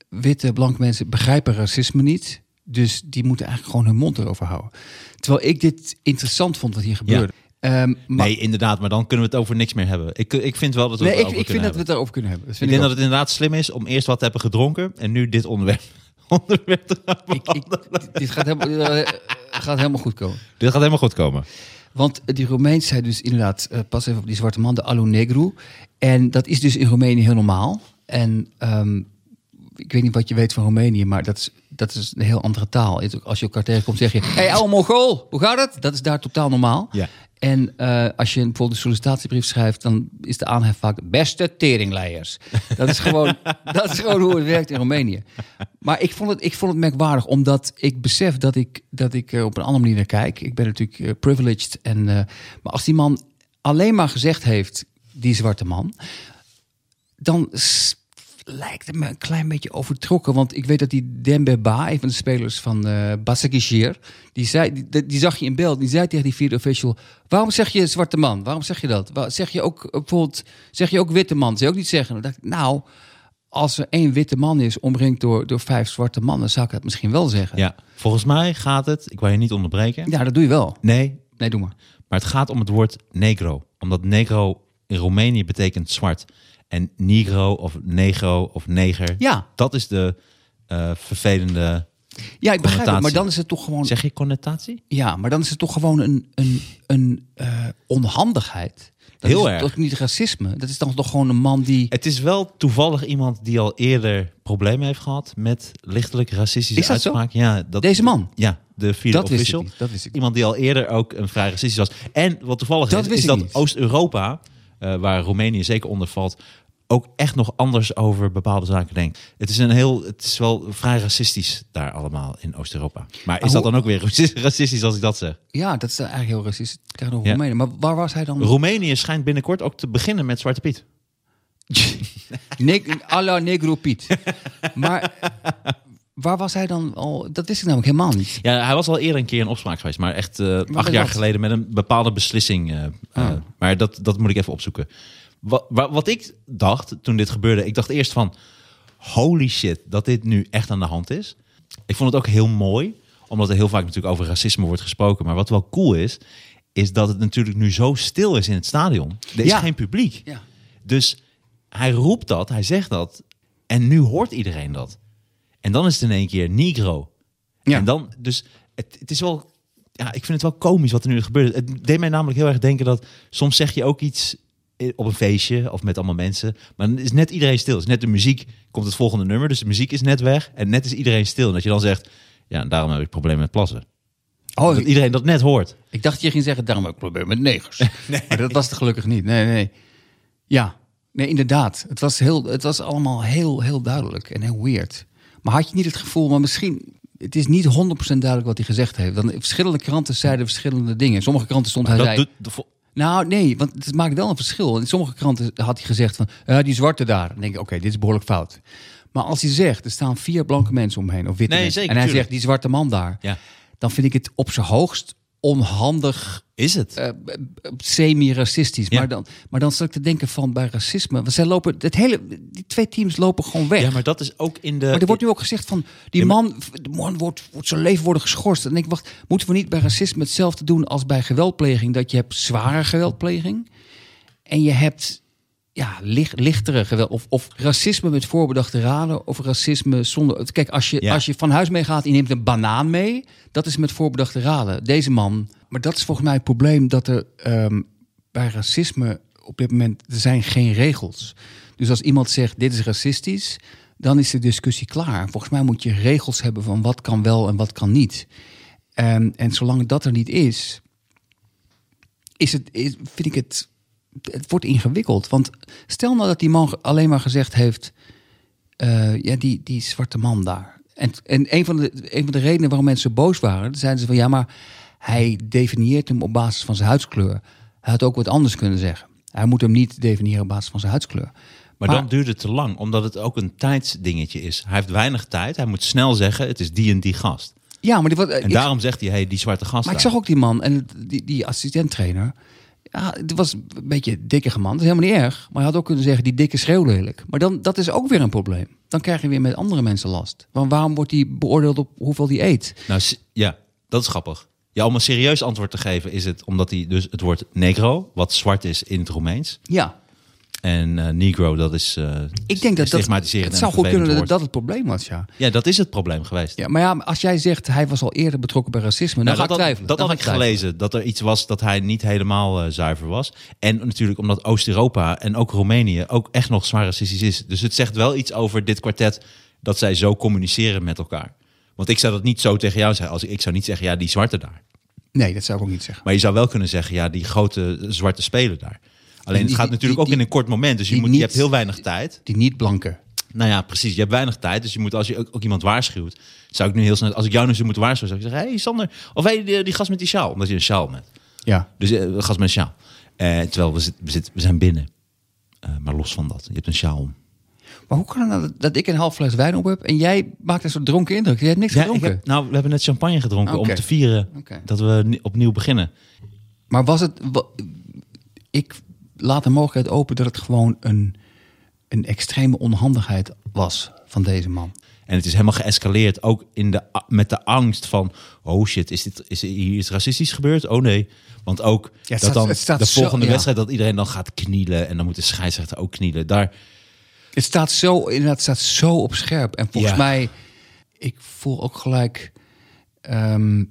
witte, blanke mensen begrijpen racisme niet. Dus die moeten eigenlijk gewoon hun mond erover houden. Terwijl ik dit interessant vond wat hier gebeurde. Ehm, maar- Nee, inderdaad. Maar dan kunnen we het over niks meer hebben. Ik, ik vind wel dat we Nee, het ik, ik vind kunnen dat we hebben. het daarover kunnen hebben. Ik denk dat het inderdaad slim is om eerst wat te hebben gedronken. En nu dit onderwerp, onderwerp te gaan ook. Ik, ik, dit gaat helemaal, eh, gaat helemaal goed komen. Dit gaat helemaal goed komen. Want die Romeins zei dus inderdaad, eh, pas even op die zwarte man, de alu negru. En dat is dus in Roemenië heel normaal. En ehm, ik weet niet wat je weet van Roemenië, maar dat is, dat is een heel andere taal. Als je elkaar tegenkomt, zeg je: Hey, oude Mongool, hoe gaat het? Dat is daar totaal normaal. Ja. En eh, als je bijvoorbeeld een sollicitatiebrief schrijft, dan is de aanhef vaak beste teringleiers. Dat is gewoon, dat is gewoon hoe het werkt in Roemenië. Maar ik vond het, ik vond het merkwaardig, omdat ik besef dat ik, dat ik er op een andere manier naar kijk. Ik ben natuurlijk eh, privileged. En, eh, maar als die man alleen maar gezegd heeft, die zwarte man, dan lijkt het me een klein beetje overtrokken. Want ik weet dat die Dembe Ba, een van de spelers van Basaksehir, die, zei, die, die zag je in beeld, die zei tegen die vierde official, waarom zeg je zwarte man? Waarom zeg je dat? Waar- Zeg je ook bijvoorbeeld, zeg je ook witte man? Zou je ook niet zeggen? Dan dacht ik, nou, als er één witte man is, omringd door, door vijf zwarte mannen, zou ik dat misschien wel zeggen. Ja, volgens mij gaat het, ik wil je niet onderbreken. Ja, dat doe je wel. Nee, Nee, doe maar. maar het gaat om het woord negro. Omdat negro in Roemenië betekent zwart. En negro of negro of neger, Ja, dat is de eh, vervelende... ja ik begrijp het, maar dan is het toch gewoon... Zeg je connotatie? Ja, maar dan is het toch gewoon een, een, een eh, onhandigheid. Dat Heel is erg. toch niet racisme? Dat is dan toch gewoon een man die... Het is wel toevallig iemand die al eerder problemen heeft gehad met lichtelijk racistische Is dat zo? uitspraak. Ja, dat, Deze man? Ja, de vierde Dat wist ik official. niet, dat wist ik. Iemand die al eerder ook een vrij racistisch was. En wat toevallig Dat is, wist is dat. Oost-Europa, eh, waar Roemenië zeker onder valt, ook echt nog anders over bepaalde zaken denkt. Het is een heel, het is wel vrij racistisch daar allemaal in Oost-Europa. Maar is dat dan ook weer racistisch als ik dat zeg? Ja, dat is eigenlijk heel racistisch tegenover Ja. Roemenië. Maar waar was hij dan? Roemenië schijnt binnenkort ook te beginnen met Zwarte Piet. Neg à la Negro Piet. maar waar was hij dan al? Dat wist ik namelijk helemaal niet. Ja, hij was al eerder een keer in opspraak geweest, maar echt eh, acht jaar geleden met een bepaalde beslissing. eh, eh, maar dat, dat moet ik even opzoeken. Wat, wat, wat ik dacht toen dit gebeurde, ik dacht eerst van, holy shit, dat dit nu echt aan de hand is. Ik vond het ook heel mooi, omdat er heel vaak natuurlijk over racisme wordt gesproken. Maar wat wel cool is, is dat het natuurlijk nu zo stil is in het stadion. Er is Ja. geen publiek. Ja. Dus hij roept dat, hij zegt dat. En nu hoort iedereen dat. En dan is het in één keer Negro. Ja. En dan, dus het, het is wel, ja, ik vind het wel komisch wat er nu gebeurt. Het deed mij namelijk heel erg denken dat soms zeg je ook iets op een feestje of met allemaal mensen, maar dan is net iedereen stil. Is net de muziek, komt het volgende nummer, dus de muziek is net weg en net is iedereen stil. En dat je dan zegt, ja, daarom heb ik problemen met plassen. Oh, Dat iedereen dat net hoort. ik dacht je ging zeggen, daarom heb ik een probleem met negers. Maar dat was het gelukkig niet. Nee, nee. Ja, nee, inderdaad. Het was, heel, het was allemaal heel, heel duidelijk en heel weird. Maar had je niet het gevoel, maar misschien... Het is niet 100% duidelijk wat hij gezegd heeft. Dan, verschillende kranten zeiden verschillende dingen. Sommige kranten stond hij zei... doet, Nou, nee, want het maakt wel een verschil. In sommige kranten had hij gezegd van, ja, die zwarte daar. Dan denk ik, oké, dit is behoorlijk fout. Maar als hij zegt, er staan vier blanke mensen omheen, of witte Nee, mensen, zeker, en hij tuurlijk. zegt, die zwarte man daar, ja, dan vind ik het op zijn hoogst onhandig, is het. eh, semi-racistisch. Ja. Maar, dan, maar dan zat ik te denken van bij racisme, want zij lopen, het hele, die twee teams lopen gewoon weg. ja, maar dat is ook in de... Maar er wordt nu ook gezegd van die Ja, man, de man wordt, wordt zijn leven worden geschorst. En ik wacht, moeten we niet bij racisme hetzelfde doen als bij geweldpleging? Dat je hebt zware geweldpleging en je hebt ja, licht, lichtere geweld. Of, of racisme met voorbedachte raden of racisme zonder. Kijk, als je, Ja. als je van huis mee gaat en je neemt een banaan mee, dat is met voorbedachte raden. Deze man. Maar dat is volgens mij het probleem dat er ehm, bij racisme op dit moment er zijn geen regels. Dus als iemand zegt dit is racistisch, dan is de discussie klaar. Volgens mij moet je regels hebben van wat kan wel en wat kan niet. En, en zolang dat er niet is, is het, is, vind ik het, het wordt ingewikkeld. Want stel nou dat die man alleen maar gezegd heeft, eh, ja, die, die zwarte man daar. En, en een, van de, een van de redenen waarom mensen boos waren, zeiden ze van ja, maar hij definieert hem op basis van zijn huidskleur. Hij had ook wat anders kunnen zeggen. Hij moet hem niet definiëren op basis van zijn huidskleur. Maar, dan duurt het te lang, omdat het ook een tijdsdingetje is. Hij heeft weinig tijd. Hij moet snel zeggen, het is die en die gast. ja, maar die, wat, En ik- daarom zegt hij, hey, die zwarte gast Maar ik zag ook die man en die, die assistenttrainer. Ja, het was een beetje een dikke man. Dat is helemaal niet erg. Maar hij had ook kunnen zeggen, die dikke schreeuw lelijk. Maar dan, dat is ook weer een probleem. Dan krijg je weer met andere mensen last. Want waarom wordt hij beoordeeld op hoeveel hij eet? Nou, ja, dat is grappig. Ja, om een serieus antwoord te geven is het omdat hij dus het woord negro, wat zwart is in het Roemeens. Ja, En eh, negro, dat is eh ik denk dat dat... Het zou goed kunnen dat het probleem was, ja. Ja, dat is het probleem geweest. ja. Maar ja, als jij zegt, hij was al eerder betrokken bij racisme, dan Nou, ga ik dat, twijfelen. dat had ik twijfelen. gelezen, dat er iets was dat hij niet helemaal eh, zuiver was. En natuurlijk omdat Oost-Europa en ook Roemenië ook echt nog zwaar racistisch is. Dus het zegt wel iets over dit kwartet dat zij zo communiceren met elkaar. Want ik zou dat niet zo tegen jou zeggen. Als ik, ik zou niet zeggen, ja, die zwarte daar. Nee, dat zou ik ook niet zeggen. Maar je zou wel kunnen zeggen, ja, die grote zwarte speler daar. Alleen Die- het gaat natuurlijk die- ook in een kort moment. Dus je, moet, niet- je hebt heel weinig tijd. Die niet-blanke. Nou ja, precies. Je hebt weinig tijd. Dus je moet, als je ook, ook iemand waarschuwt, zou ik nu heel snel, als ik jou nu zou moeten waarschuwen, zou ik zeggen, hey Sander, of hey, die, die gast met die sjaal, omdat je een sjaal hebt. Ja. Dus een gast met een sjaal. Eh, terwijl we, zit, we, zit, we zijn binnen. Eh, maar los van dat, je hebt een sjaal om. Maar hoe kan het nou dat, dat ik een half fles wijn op heb en jij maakt een soort dronken indruk? Je hebt niks Ja, gedronken. heb, nou, we hebben net champagne gedronken om te vieren dat we ni- opnieuw beginnen. Maar was het. wa- Ik laat de mogelijkheid open dat het gewoon een, een extreme onhandigheid was van deze man. En het is helemaal geëscaleerd, ook in de, met de angst van... oh shit, is, dit, is hier iets racistisch gebeurd? Oh nee. Want ook het dat dan staat de zo- volgende ja. wedstrijd... dat iedereen dan gaat knielen en dan moet de scheidsrechter ook knielen. Daar, Het staat zo, inderdaad, staat zo op scherp. En volgens Ja. mij, ik voel ook gelijk. ehm,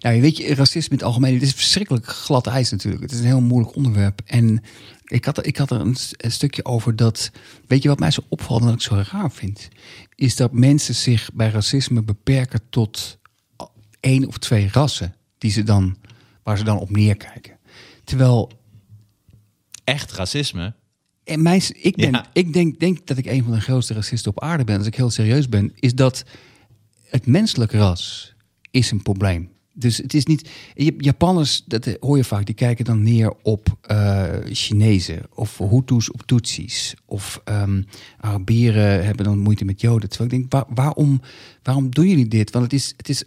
nou, weet je, racisme in het algemeen, het is verschrikkelijk glad ijs natuurlijk. Het is een heel moeilijk onderwerp. En ik had, er- ik had er een, stukje over dat. Weet je wat mij zo opvalt en wat ik zo raar vind? Is dat mensen zich bij racisme beperken tot één of twee rassen die ze dan, waar ze dan op neerkijken. Terwijl echt racisme En mijn, ik ben, Ja. ik denk, denk dat ik een van de grootste racisten op aarde ben. Als ik heel serieus ben, is dat het menselijk ras is een probleem. Dus het is niet. Japanners, dat hoor je vaak, die kijken dan neer op eh, Chinezen of Hutus op Tutsis. Of ehm Arabieren hebben dan moeite met Joden. Terwijl ik denk, waar- waarom, waarom doen jullie dit? Want het is, het, is,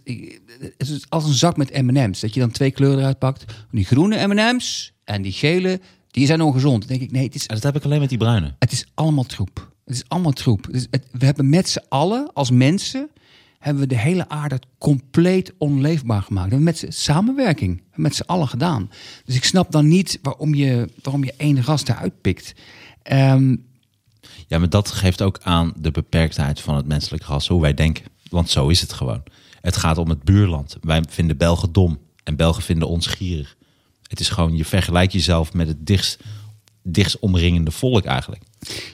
het is als een zak met MM's. Dat je dan twee kleuren eruit pakt. Die groene MM's en die gele, die zijn ongezond. Dan denk ik, nee, het is dat heb ik alleen met die bruine. het is allemaal troep. Het is allemaal troep. Dus het, we hebben met z'n allen, als mensen, hebben we de hele aarde compleet onleefbaar gemaakt. Hebben met samenwerking, met z'n allen gedaan. Dus ik snap dan niet waarom je, waarom je één ras eruit pikt. Ehm, Ja, maar dat geeft ook aan de beperktheid van het menselijk ras, hoe wij denken. Want zo is het gewoon. Het gaat om het buurland. Wij vinden Belgen dom en Belgen vinden ons gierig. Het is gewoon, je vergelijkt jezelf met het dichtst, dichtst omringende volk eigenlijk.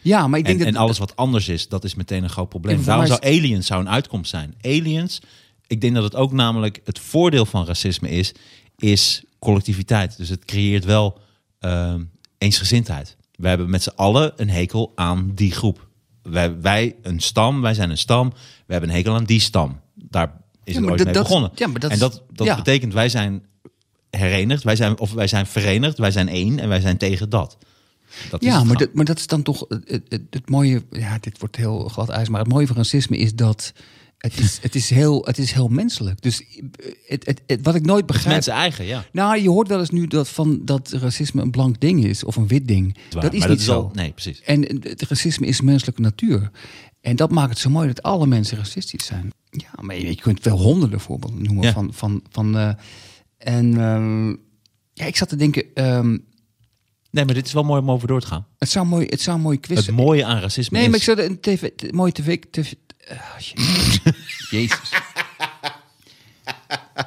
ja, maar ik denk En, dat... en alles wat anders is, dat is meteen een groot probleem. En Daarom zou aliens zou een uitkomst zijn. Aliens, ik denk dat het ook namelijk het voordeel van racisme is, is collectiviteit. Dus het creëert wel ehm, eensgezindheid. We hebben met z'n allen een hekel aan die groep. Wij, wij, een stam, wij zijn een stam. We hebben een hekel aan die stam. Daar is Ja, het ooit mee dat- begonnen. ja, maar dat en dat, dat ja. betekent, wij zijn herenigd, wij zijn, of wij zijn verenigd, wij zijn één en wij zijn tegen dat. Dat Ja, maar dat, maar dat is dan toch het, het, het- het mooie. Ja, dit wordt heel glad ijs. Maar het mooie van racisme is dat het is, het is, heel, het is heel menselijk. Dus eh, het, het, het- wat ik nooit begrijp. mensen eigen, ja. Nou, je hoort wel eens nu dat, van, dat racisme een blank ding is of een wit ding. Waar, Dat is niet dat zo. al- nee, precies. En het racisme is menselijke natuur. En dat maakt het zo mooi dat alle mensen racistisch zijn. Ja, maar je, je kunt wel honderden voorbeelden noemen Ja. van. van, van eh, en ehm, ja, ik zat te denken, ehm, Nee, maar dit is wel mooi om over door te gaan. het zou mooi, het zou een mooie quiz Het mooie aan racisme Nee, is... maar ik zat een tv, mooie tv, tv ah, jezus. Jezus.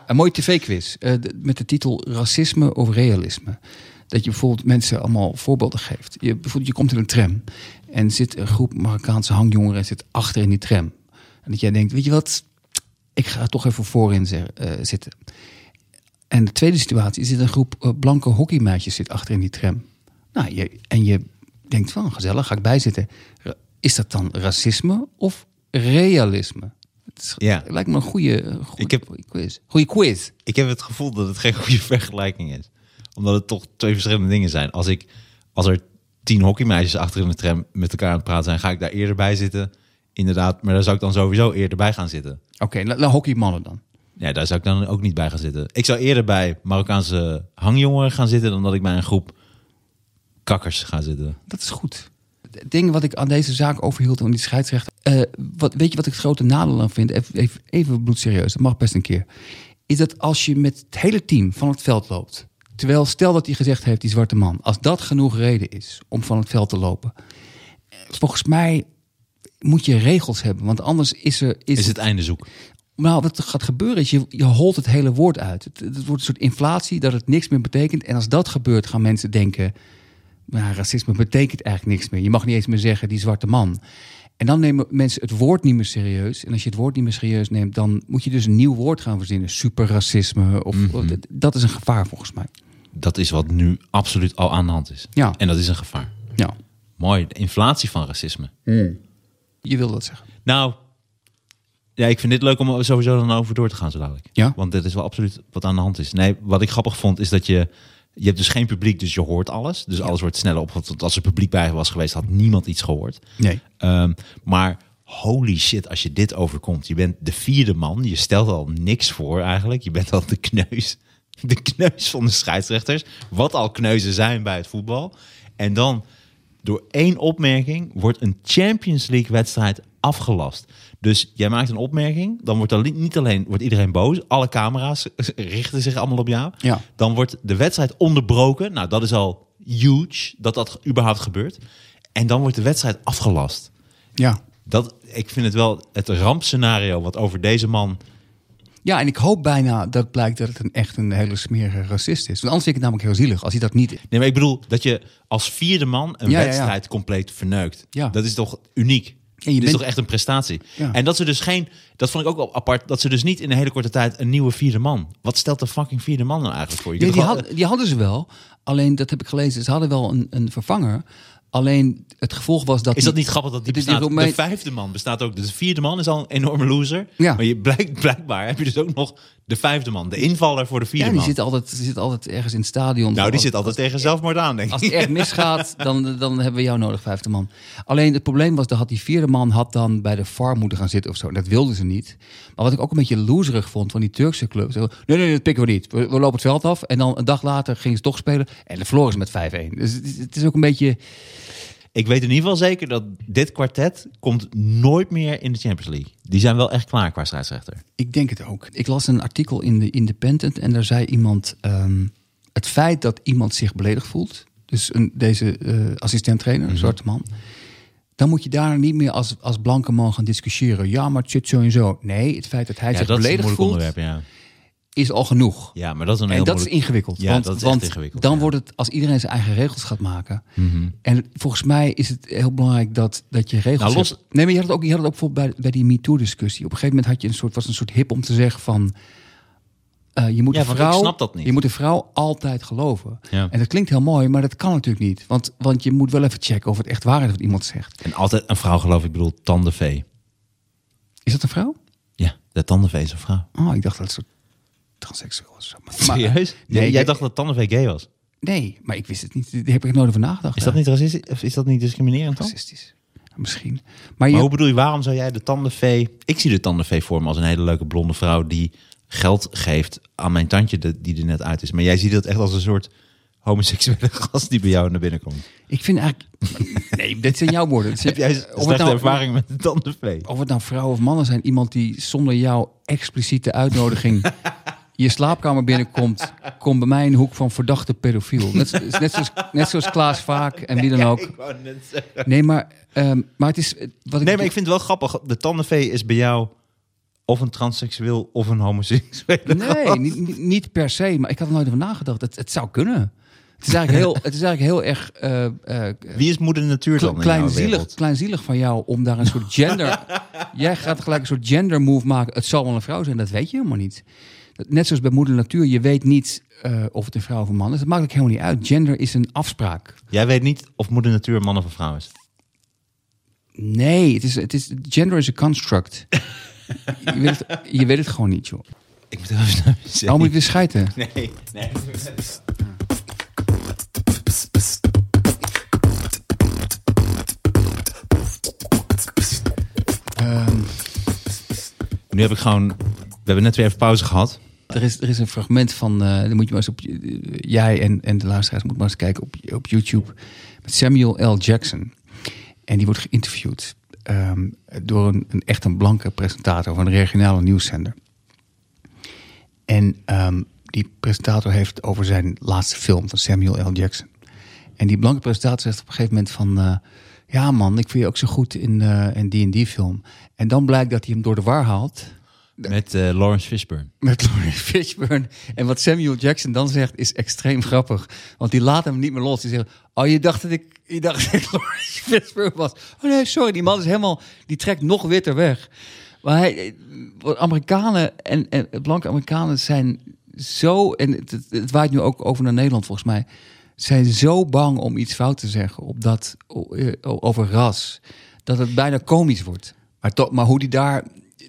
Een mooie tv-quiz eh, met de titel Racisme of Realisme. Dat je bijvoorbeeld mensen allemaal voorbeelden geeft. Je, bijvoorbeeld, je komt in een tram en zit een groep Marokkaanse hangjongeren zit achter in die tram. En dat jij denkt, weet je wat, ik ga toch even voorin eh, zitten. En de tweede situatie is zit een groep eh, blanke hockeymeisjes zit achter in die tram. Nou, je, en je denkt van gezellig, ga ik bijzitten. Is dat dan racisme of realisme? Het is- Ja. lijkt me een goede, goede Ik heb- quiz. Goede quiz. Ik heb het gevoel dat het geen goede vergelijking is. Omdat het toch twee verschillende dingen zijn. Als, ik, als er tien hockeymeisjes achter in de tram met elkaar aan het praten zijn... ga ik daar eerder bij zitten. Inderdaad, maar daar zou ik dan sowieso eerder bij gaan zitten. Oké, nou, nou hockeymannen dan. Ja, daar zou ik dan ook niet bij gaan zitten. Ik zou eerder bij Marokkaanse hangjongeren gaan zitten... dan dat ik bij een groep kakkers ga zitten. Dat is goed. Het ding wat ik aan deze zaak overhield van die scheidsrechter. eh, wat, weet je wat ik het grote nadeel aan vind? Even, even, even bloedserieus, dat mag best een keer. Is dat als je met het hele team van het veld loopt. Terwijl stel dat hij gezegd heeft, die zwarte man. Als dat genoeg reden is om van het veld te lopen. eh, Volgens mij moet je regels hebben. Want anders is er. Is, Is het einde zoek. nou, wat er gaat gebeuren is, je, je holt het hele woord uit. Het, het wordt een soort inflatie dat het niks meer betekent. En als dat gebeurt, gaan mensen denken... Nou, racisme betekent eigenlijk niks meer. Je mag niet eens meer zeggen, die zwarte man. En dan nemen mensen het woord niet meer serieus. En als je het woord niet meer serieus neemt... dan moet je dus een nieuw woord gaan verzinnen. Superracisme. Of, of- dat is een gevaar volgens mij. Dat is wat nu absoluut al aan de hand is. Ja. En dat is een gevaar. Ja, Mooi, de inflatie van racisme. je wil dat zeggen. Nou, ja, ik vind dit leuk om er sowieso dan over door te gaan zo dadelijk. Ja? Want dit is wel absoluut wat aan de hand is. Nee, wat ik grappig vond is dat je... Je hebt dus geen publiek, dus je hoort alles. Dus alles wordt sneller op. Want als er publiek bij was geweest, had niemand iets gehoord. Nee. Ehm, maar holy shit, als je dit overkomt. Je bent de vierde man. Je stelt al niks voor eigenlijk. Je bent al de kneus. De kneus van de scheidsrechters. Wat al kneuzen zijn bij het voetbal. En dan door één opmerking wordt een Champions League wedstrijd afgelast. Dus jij maakt een opmerking, dan wordt er niet alleen wordt iedereen boos, alle camera's richten zich allemaal op jou. Ja. Dan wordt de wedstrijd onderbroken. Nou, dat is al huge dat dat überhaupt gebeurt. En dan wordt de wedstrijd afgelast. Ja. Dat, ik vind het wel het rampscenario wat over deze man. Ja, en ik hoop bijna dat blijkt dat het een echt een hele smerige racist is. Want anders vind ik het namelijk heel zielig als hij dat niet... Nee, maar ik bedoel dat je als vierde man een Ja, ja, ja. wedstrijd compleet verneukt. Ja. Dat is toch uniek. En je is toch echt een prestatie. Ja. En dat ze dus geen, dat vond ik ook wel apart, dat ze dus niet in een hele korte tijd een nieuwe vierde man. Wat stelt de fucking vierde man nou eigenlijk voor? Je Nee, die, gewoon- had- die hadden ze wel. Alleen, dat heb ik gelezen, ze hadden wel een, een vervanger. Alleen het gevolg was dat... Is dat niet grappig dat die die bestaat? Romein- De vijfde man bestaat ook. Dus de vierde man is al een enorme loser. Ja. Maar je blijkt, blijkbaar heb je dus ook nog de vijfde man. De invaller voor de vierde Ja, die man. zit altijd, die zit altijd ergens in het stadion. nou, die Als- zit altijd tegen zelfmoord aan, denk Als ik. het echt misgaat, dan, dan hebben we jou nodig, vijfde man. Alleen het probleem was, dat had die vierde man had dan bij de VAR moeten gaan zitten of zo. Dat wilden ze niet. Maar wat ik ook een beetje loserig vond van die Turkse club. Zo, nee, nee, dat pikken we niet. We, we lopen het veld af. En dan een dag later gingen ze toch spelen. En de verloren ze met 5-1. Dus het is, het is ook een beetje... Ik weet in ieder geval zeker dat dit kwartet komt nooit meer in de Champions League. Die zijn wel echt klaar qua scheidsrechter. Ik denk het ook. Ik las een artikel in de Independent en daar zei iemand... ehm, het feit dat iemand zich beledigd voelt... dus een, deze eh assistent-trainer, een zwarte man... dan moet je daar niet meer als, als blanke man gaan discussiëren. Ja, maar het zit zo en zo. Nee, het feit dat hij Ja, zich dat is een beledigd moeilijk voelt, onderwerp, ja. Is al genoeg. Ja, maar dat is een En heel dat is ingewikkeld. Ja, want dat is want ingewikkeld, dan ja. wordt het, als iedereen zijn eigen regels gaat maken. Mhm. En volgens mij is het heel belangrijk dat, dat je regels Nou, los- hebt. Nee, maar je had het ook, je had het ook bijvoorbeeld bij, bij die MeToo-discussie. Op een gegeven moment had je een soort, was een soort hip om te zeggen van... eh, je, moet Ja, een ik vrouw, snap dat niet. je moet een vrouw altijd geloven. Ja. En dat klinkt heel mooi, maar dat kan natuurlijk niet. Want, want je moet wel even checken of het echt waar is wat iemand zegt. En altijd een vrouw geloof ik bedoel tandenvee. Is dat een vrouw? Ja, de tandenvee is een vrouw. Oh, ik dacht dat het een soort transseksueel. Maar- Serieus? Nee, jij ik- dacht dat tandenvee gay was. Nee, maar ik wist het niet. Daar heb ik nooit over nagedacht. Is dat niet racistisch? Of is dat niet discriminerend dan? racistisch? Misschien. Maar, je, hoe bedoel je, waarom zou jij de tandenvee... Ik zie de tandenvee voor me als een hele leuke blonde vrouw... die geld geeft aan mijn tandje de- die er net uit is. Maar jij ziet dat echt als een soort homoseksuele gast die bij jou naar binnen komt. ik vind eigenlijk... Nee, dit zijn jouw woorden. Zijn- Heb jij of het slechte nou- ervaring met de tandenvee? Of het nou vrouwen of mannen zijn, iemand die zonder jouw expliciete uitnodiging je slaapkamer binnenkomt, komt bij mij de hoek van verdachte pedofiel. Net, net, zoals, net zoals Klaas Vaak en wie dan ook. Nee, maar, ehm, maar het is wat ik. Nee, maar ik vind het wel grappig. De tandenvee is bij jou of een transseksueel of een homoseksuele Nee, niet, niet- per se, maar ik had er nooit over nagedacht. Het, het zou kunnen. Het is eigenlijk heel, het is eigenlijk heel erg eh, eh, Wie is moeder natuur dan Kle- in jouw kleinzielig, kleinzielig van jou om daar een soort gender. jij gaat gelijk een soort gender move maken. Het zal wel een vrouw zijn, dat weet je helemaal niet. Net zoals bij moeder natuur, je weet niet eh, of het een vrouw of een man is. Dat maakt ook helemaal niet uit. Gender is een afspraak. Jij weet niet of moeder natuur een man of een vrouw is. Nee, het is, het is, gender is a construct. je, weet het, je weet het gewoon niet, joh. Ik moet even naar. Oh, moet ik weer schijten? Nee, nee. Ehm, Nu heb ik gewoon... We hebben net weer even pauze gehad. Er, is, er is een fragment van, eh dan moet je maar eens op, jij en, en de luisteraars moeten maar eens kijken op, op YouTube, met Samuel L. Jackson. En die wordt geïnterviewd ehm, door een, een echt een blanke presentator van een regionale nieuwszender. En ehm, die presentator heeft over zijn laatste film van Samuel L. Jackson. En die blanke presentator zegt op een gegeven moment van... eh, ja man, ik vind je ook zo goed in, eh, in die en die film. En dan blijkt dat hij hem door de war haalt Met eh, Lawrence Fishburne. met Lawrence Fishburne. En wat Samuel Jackson dan zegt is extreem grappig. Want die laat hem niet meer los. Die zegt, oh je dacht dat ik, je dacht dat ik Lawrence Fishburne was. Oh nee, sorry, die man is helemaal, die trekt nog witter weg. Maar hij, wat Amerikanen en, en blanke Amerikanen zijn zo, en het, het, het waait nu ook over naar Nederland volgens mij, zijn zo bang om iets fout te zeggen op dat, eh, over ras, dat het bijna komisch wordt. Maar, toch, maar hoe die daar,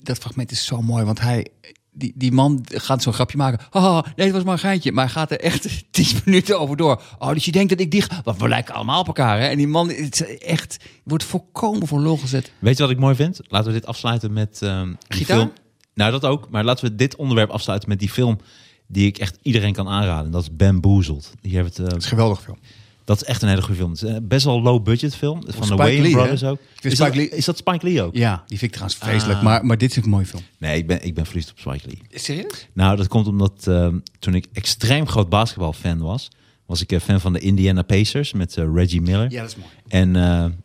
dat fragment is zo mooi, want hij, die, die man gaat zo'n grapje maken. Haha, nee, het was maar een geintje. Maar hij gaat er echt tien minuten over door. Oh, dus je denkt dat ik die... Want we lijken allemaal op elkaar, hè? En die man het is echt, wordt volkomen voor lul gezet. Weet je wat ik mooi vind? Laten we dit afsluiten met ehm die Gitaar? film. Nou, dat ook. Maar laten we dit onderwerp afsluiten met die film die ik echt iedereen kan aanraden. Dat is Bamboozled. Hier hebben we het, eh, is een geweldig film. Dat is echt een hele goede film. Het is eh, best wel low budget film. Van de hè? Brothers ook. Is dat, Spike Lee- is dat Spike Lee ook? Ja, die vind ik trouwens vreselijk. Ah. Maar, maar dit is een mooie film. Nee, ik ben, ik ben verliefd op Spike Lee. Serieus? Nou, dat komt omdat ehm, toen ik extreem groot basketbalfan was, was ik eh, fan van de Indiana Pacers met eh, Reggie Miller. Ja, dat is mooi. En,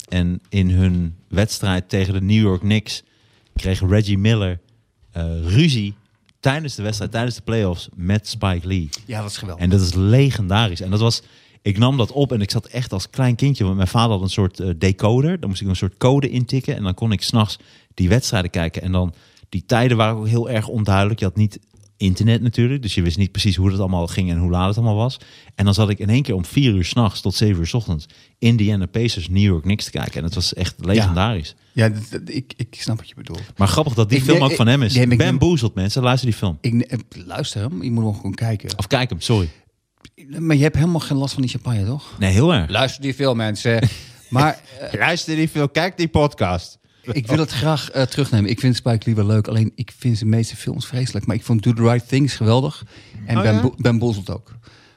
en in hun wedstrijd tegen de New York Knicks kreeg Reggie Miller ruzie tijdens de wedstrijd, tijdens de playoffs met Spike Lee. Ja, dat is geweldig. En dat is legendarisch. En dat was, ik nam dat op en ik zat echt als klein kindje, want mijn vader had een soort eh, decoder. Dan moest ik een soort code intikken en dan kon ik s'nachts die wedstrijden kijken. En dan, die tijden waren ook heel erg onduidelijk. Je had niet internet natuurlijk. Dus je wist niet precies hoe het allemaal ging en hoe laat het allemaal was. En dan zat ik in één keer om vier uur s'nachts tot zeven uur s ochtends Indiana Pacers New York Knicks te kijken. En het was echt legendarisch. Ja, dat- dat- ik, ik snap wat je bedoelt. Maar grappig dat die Ik- film ook van hem is. ik- Bamboozled, mensen. Luister die film. Ik, eh, luister hem, je moet hem gewoon kijken. Of kijk hem, sorry. Maar je hebt helemaal geen last van die champagne, toch? Nee, heel erg. Luister die veel mensen. Maar Luister die film, kijk die podcast. ik wil het graag eh, terugnemen. Ik vind Spike Lee wel leuk. Alleen ik vind zijn meeste films vreselijk. Maar ik vond Do the Right Things geweldig. En Oh, ben, ja? Bo- Ben Bozzled ook.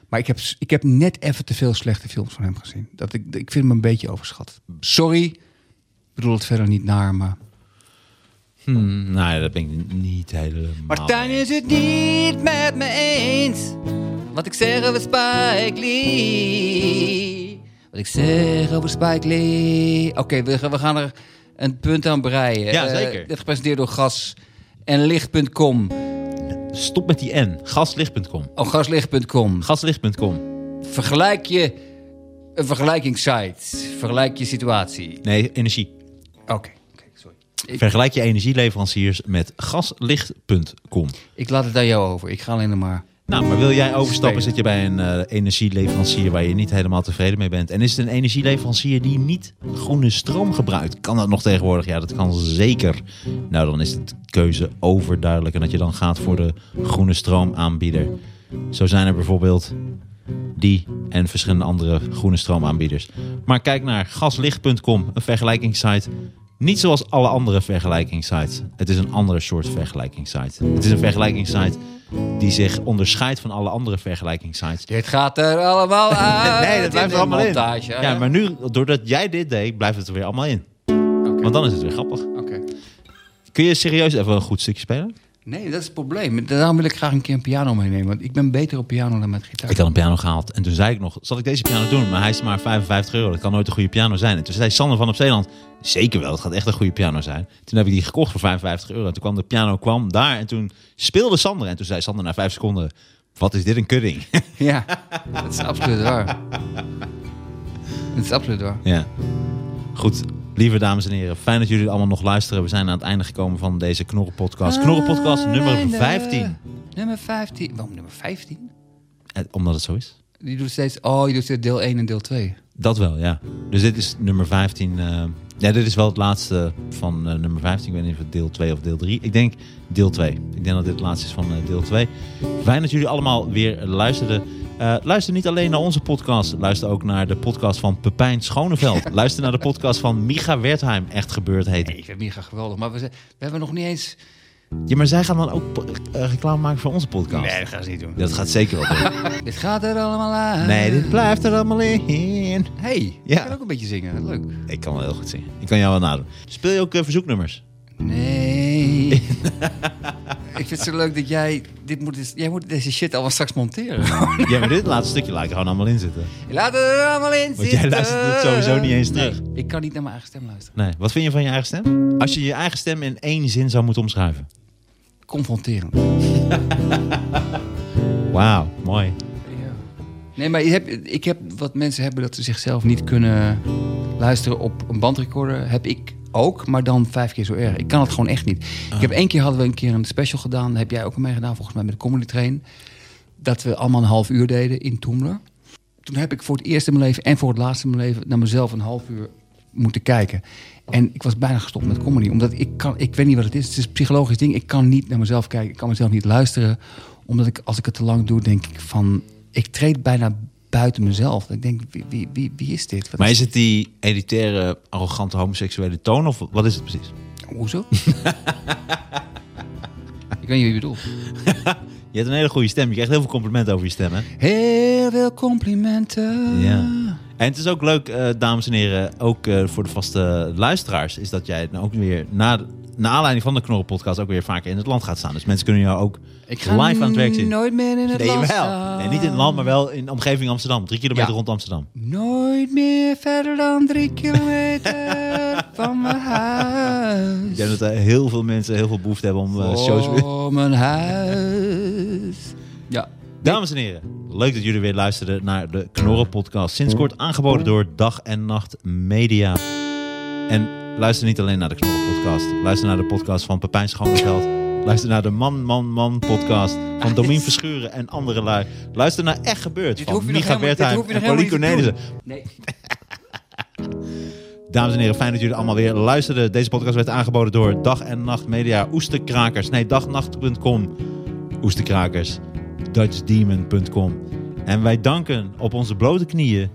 Maar ik heb, ik heb net even te veel slechte films van hem gezien. Dat ik, ik vind hem een beetje overschat. Sorry. Ik bedoel het verder niet naar, maar... Hmm, nou, dat ben ik niet helemaal Martijn is het niet met me eens. Wat ik zeg over Spike Lee. Wat ik zeg over Spike Lee. Oké, we, gaan- we gaan er een punt aan breien. Ja, Eh, zeker. dit gepresenteerd door gas en licht.com. Stop met die N. Gaslicht.com. Oh, gaslicht.com. Gaslicht.com. Vergelijk je een vergelijkingssite. Vergelijk je situatie. Nee, energie. Oké, oké, sorry. Ik, Vergelijk je energieleveranciers met gaslicht.com. ik laat het aan jou over. Ik ga alleen maar... Nou, maar wil jij overstappen, zit je bij een eh, energieleverancier waar je niet helemaal tevreden mee bent. En is het een energieleverancier die niet groene stroom gebruikt? Kan dat nog tegenwoordig? Ja, dat kan zeker. Nou, dan is de keuze overduidelijk. En dat je dan gaat voor de groene stroomaanbieder. Zo zijn er bijvoorbeeld die en verschillende andere groene stroomaanbieders. Maar kijk naar gaslicht.com, een vergelijkingssite. Niet zoals alle andere vergelijkingssites. Het is een andere soort vergelijkingssite. Het is een vergelijkingssite die zich onderscheidt van alle andere vergelijkingssites. Dit gaat er allemaal uit. Nee, dat blijft er allemaal in. hè? Ja, maar nu, doordat jij dit deed, blijft het er weer allemaal in. Want dan is het weer grappig. Oké. Kun je serieus even een goed stukje spelen? Nee, dat is het probleem. Daarom wil ik graag een keer een piano meenemen. Want ik ben beter op piano dan met gitaar. Ik had een piano gehaald en toen zei ik nog, zal ik deze piano doen? Maar hij is maar 55 euro, dat kan nooit een goede piano zijn. En toen zei Sander van op Zeeland, zeker wel, het gaat echt een goede piano zijn. Toen heb ik die gekocht voor 55 euro. Toen kwam de piano kwam daar en toen speelde Sander. En toen zei Sander na vijf seconden, wat is dit een kudding? Ja, dat is absoluut waar. Dat is absoluut waar. ja. Goed, lieve dames en heren, fijn dat jullie allemaal nog luisteren. We zijn aan het einde gekomen van deze Knorren podcast. Knorren podcast nummer 15. Nummer 15. Waarom nummer 15? Eh, Omdat het zo is. Die doet steeds... Oh, je doet steeds deel 1 en deel 2. Dat wel, ja. Dus dit is nummer 15. eh, ja, dit is wel het laatste van eh, nummer 15. Ik weet niet of het deel 2 of deel 3. Ik denk deel 2. Ik denk dat dit het laatste is van eh, deel 2. Fijn dat jullie allemaal weer luisterden. Eh, luister niet alleen naar onze podcast. Luister ook naar de podcast van Pepijn Schoneveld. luister naar de podcast van Micha Wertheim. Echt gebeurd heet. Nee, ik vind mega geweldig. Maar we, zijn- we hebben nog niet eens... Ja, maar zij gaan dan ook eh, reclame maken voor onze podcast. dat gaan ze niet doen. Dat gaat zeker wel doen. Dit gaat er allemaal uit. nee, dit blijft er allemaal in. Hey, Ja. ik kan ook een beetje zingen. Leuk. Ik kan wel heel goed zingen. Ik kan jou wel nadoen. Speel je ook eh, verzoeknummers? Nee. ik vind het zo leuk dat jij... Dit moet, jij moet deze shit allemaal straks monteren. Ja, maar dit laatste stukje laat ik gewoon allemaal in zitten. Laat het er allemaal in Want jij luistert het sowieso niet eens terug. Nee, ik kan niet naar mijn eigen stem luisteren. Nee, wat vind je van je eigen stem? Als je je eigen stem in één zin zou moeten omschrijven. Confronterend. Wauw, mooi. Nee, maar je hebt, ik heb wat mensen hebben dat ze zichzelf niet kunnen luisteren op een bandrecorder. Heb ik ook, maar dan vijf keer zo erg. Ik kan het gewoon echt niet. Ik heb één keer hadden we een keer een special gedaan. Daar heb jij ook mee gedaan, volgens mij met de Comedy Train. Dat we allemaal een half uur deden in Toemler. Toen heb ik voor het eerst in mijn leven en voor het laatste in mijn leven naar mezelf een half uur moeten kijken. En ik was bijna gestopt met comedy. Omdat ik kan, ik weet niet wat het is. Het is een psychologisch ding. Ik kan niet naar mezelf kijken. Ik kan mezelf niet luisteren. Omdat ik, als ik het te lang doe, denk ik van... Ik treed bijna buiten mezelf. Ik denk, wie, wie, wie, wie is dit? Wat Maar is het die elitaire, arrogante, homoseksuele toon of wat is het precies? Hoezo? ik weet niet wie je bedoelt. Je hebt een hele goede stem. Je krijgt heel veel complimenten over je stem, hè? Heel veel complimenten. Ja. En het is ook leuk, eh, dames en heren, ook eh, voor de vaste luisteraars, is dat jij nou ook weer na, na aanleiding van de Knorren podcast ook weer vaker in het land gaat staan. Dus mensen kunnen jou ook live aan het werk zien. nooit meer in het Nee, land. Nee, niet in het land, maar wel in de omgeving Amsterdam. Drie kilometer Ja. rond Amsterdam. Nooit meer verder dan drie kilometer van mijn huis. Ik denk dat er heel veel mensen heel veel behoefte hebben om eh, shows weer... Voor mijn huis. Dames en heren, leuk dat jullie weer luisterden naar de Knorren podcast. Sinds kort aangeboden door Dag en Nacht Media. En luister niet alleen naar de Knorren podcast. Luister naar de podcast van Pepijn Schoneveld Luister naar de Man, Man, Man podcast van Domien Verschuren en andere lui. Luister naar Echt Gebeurd Dit van hoef je nog Micha helemaal- dit Bertheim hoef je en nog Pauline helemaal niet te Cornelissen. Nee. Dames en heren, fijn dat jullie allemaal weer luisterden. Deze podcast werd aangeboden door Dag en Nacht Media, Oesterkrakers. Nee, dagnacht.com, Oesterkrakers, DutchDemon.com. En wij danken op onze blote knieën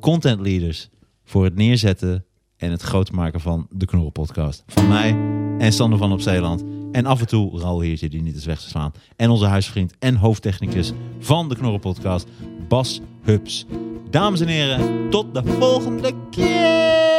content leaders voor het neerzetten en het groot maken van de Knorren podcast. Van mij en Sander van op Zeeland. En af en toe Raul Heertje, die niet is weg te slaan. En onze huisvriend en hoofdtechnicus van de Knorren podcast, Bas Hubs. Dames en heren, tot de volgende keer!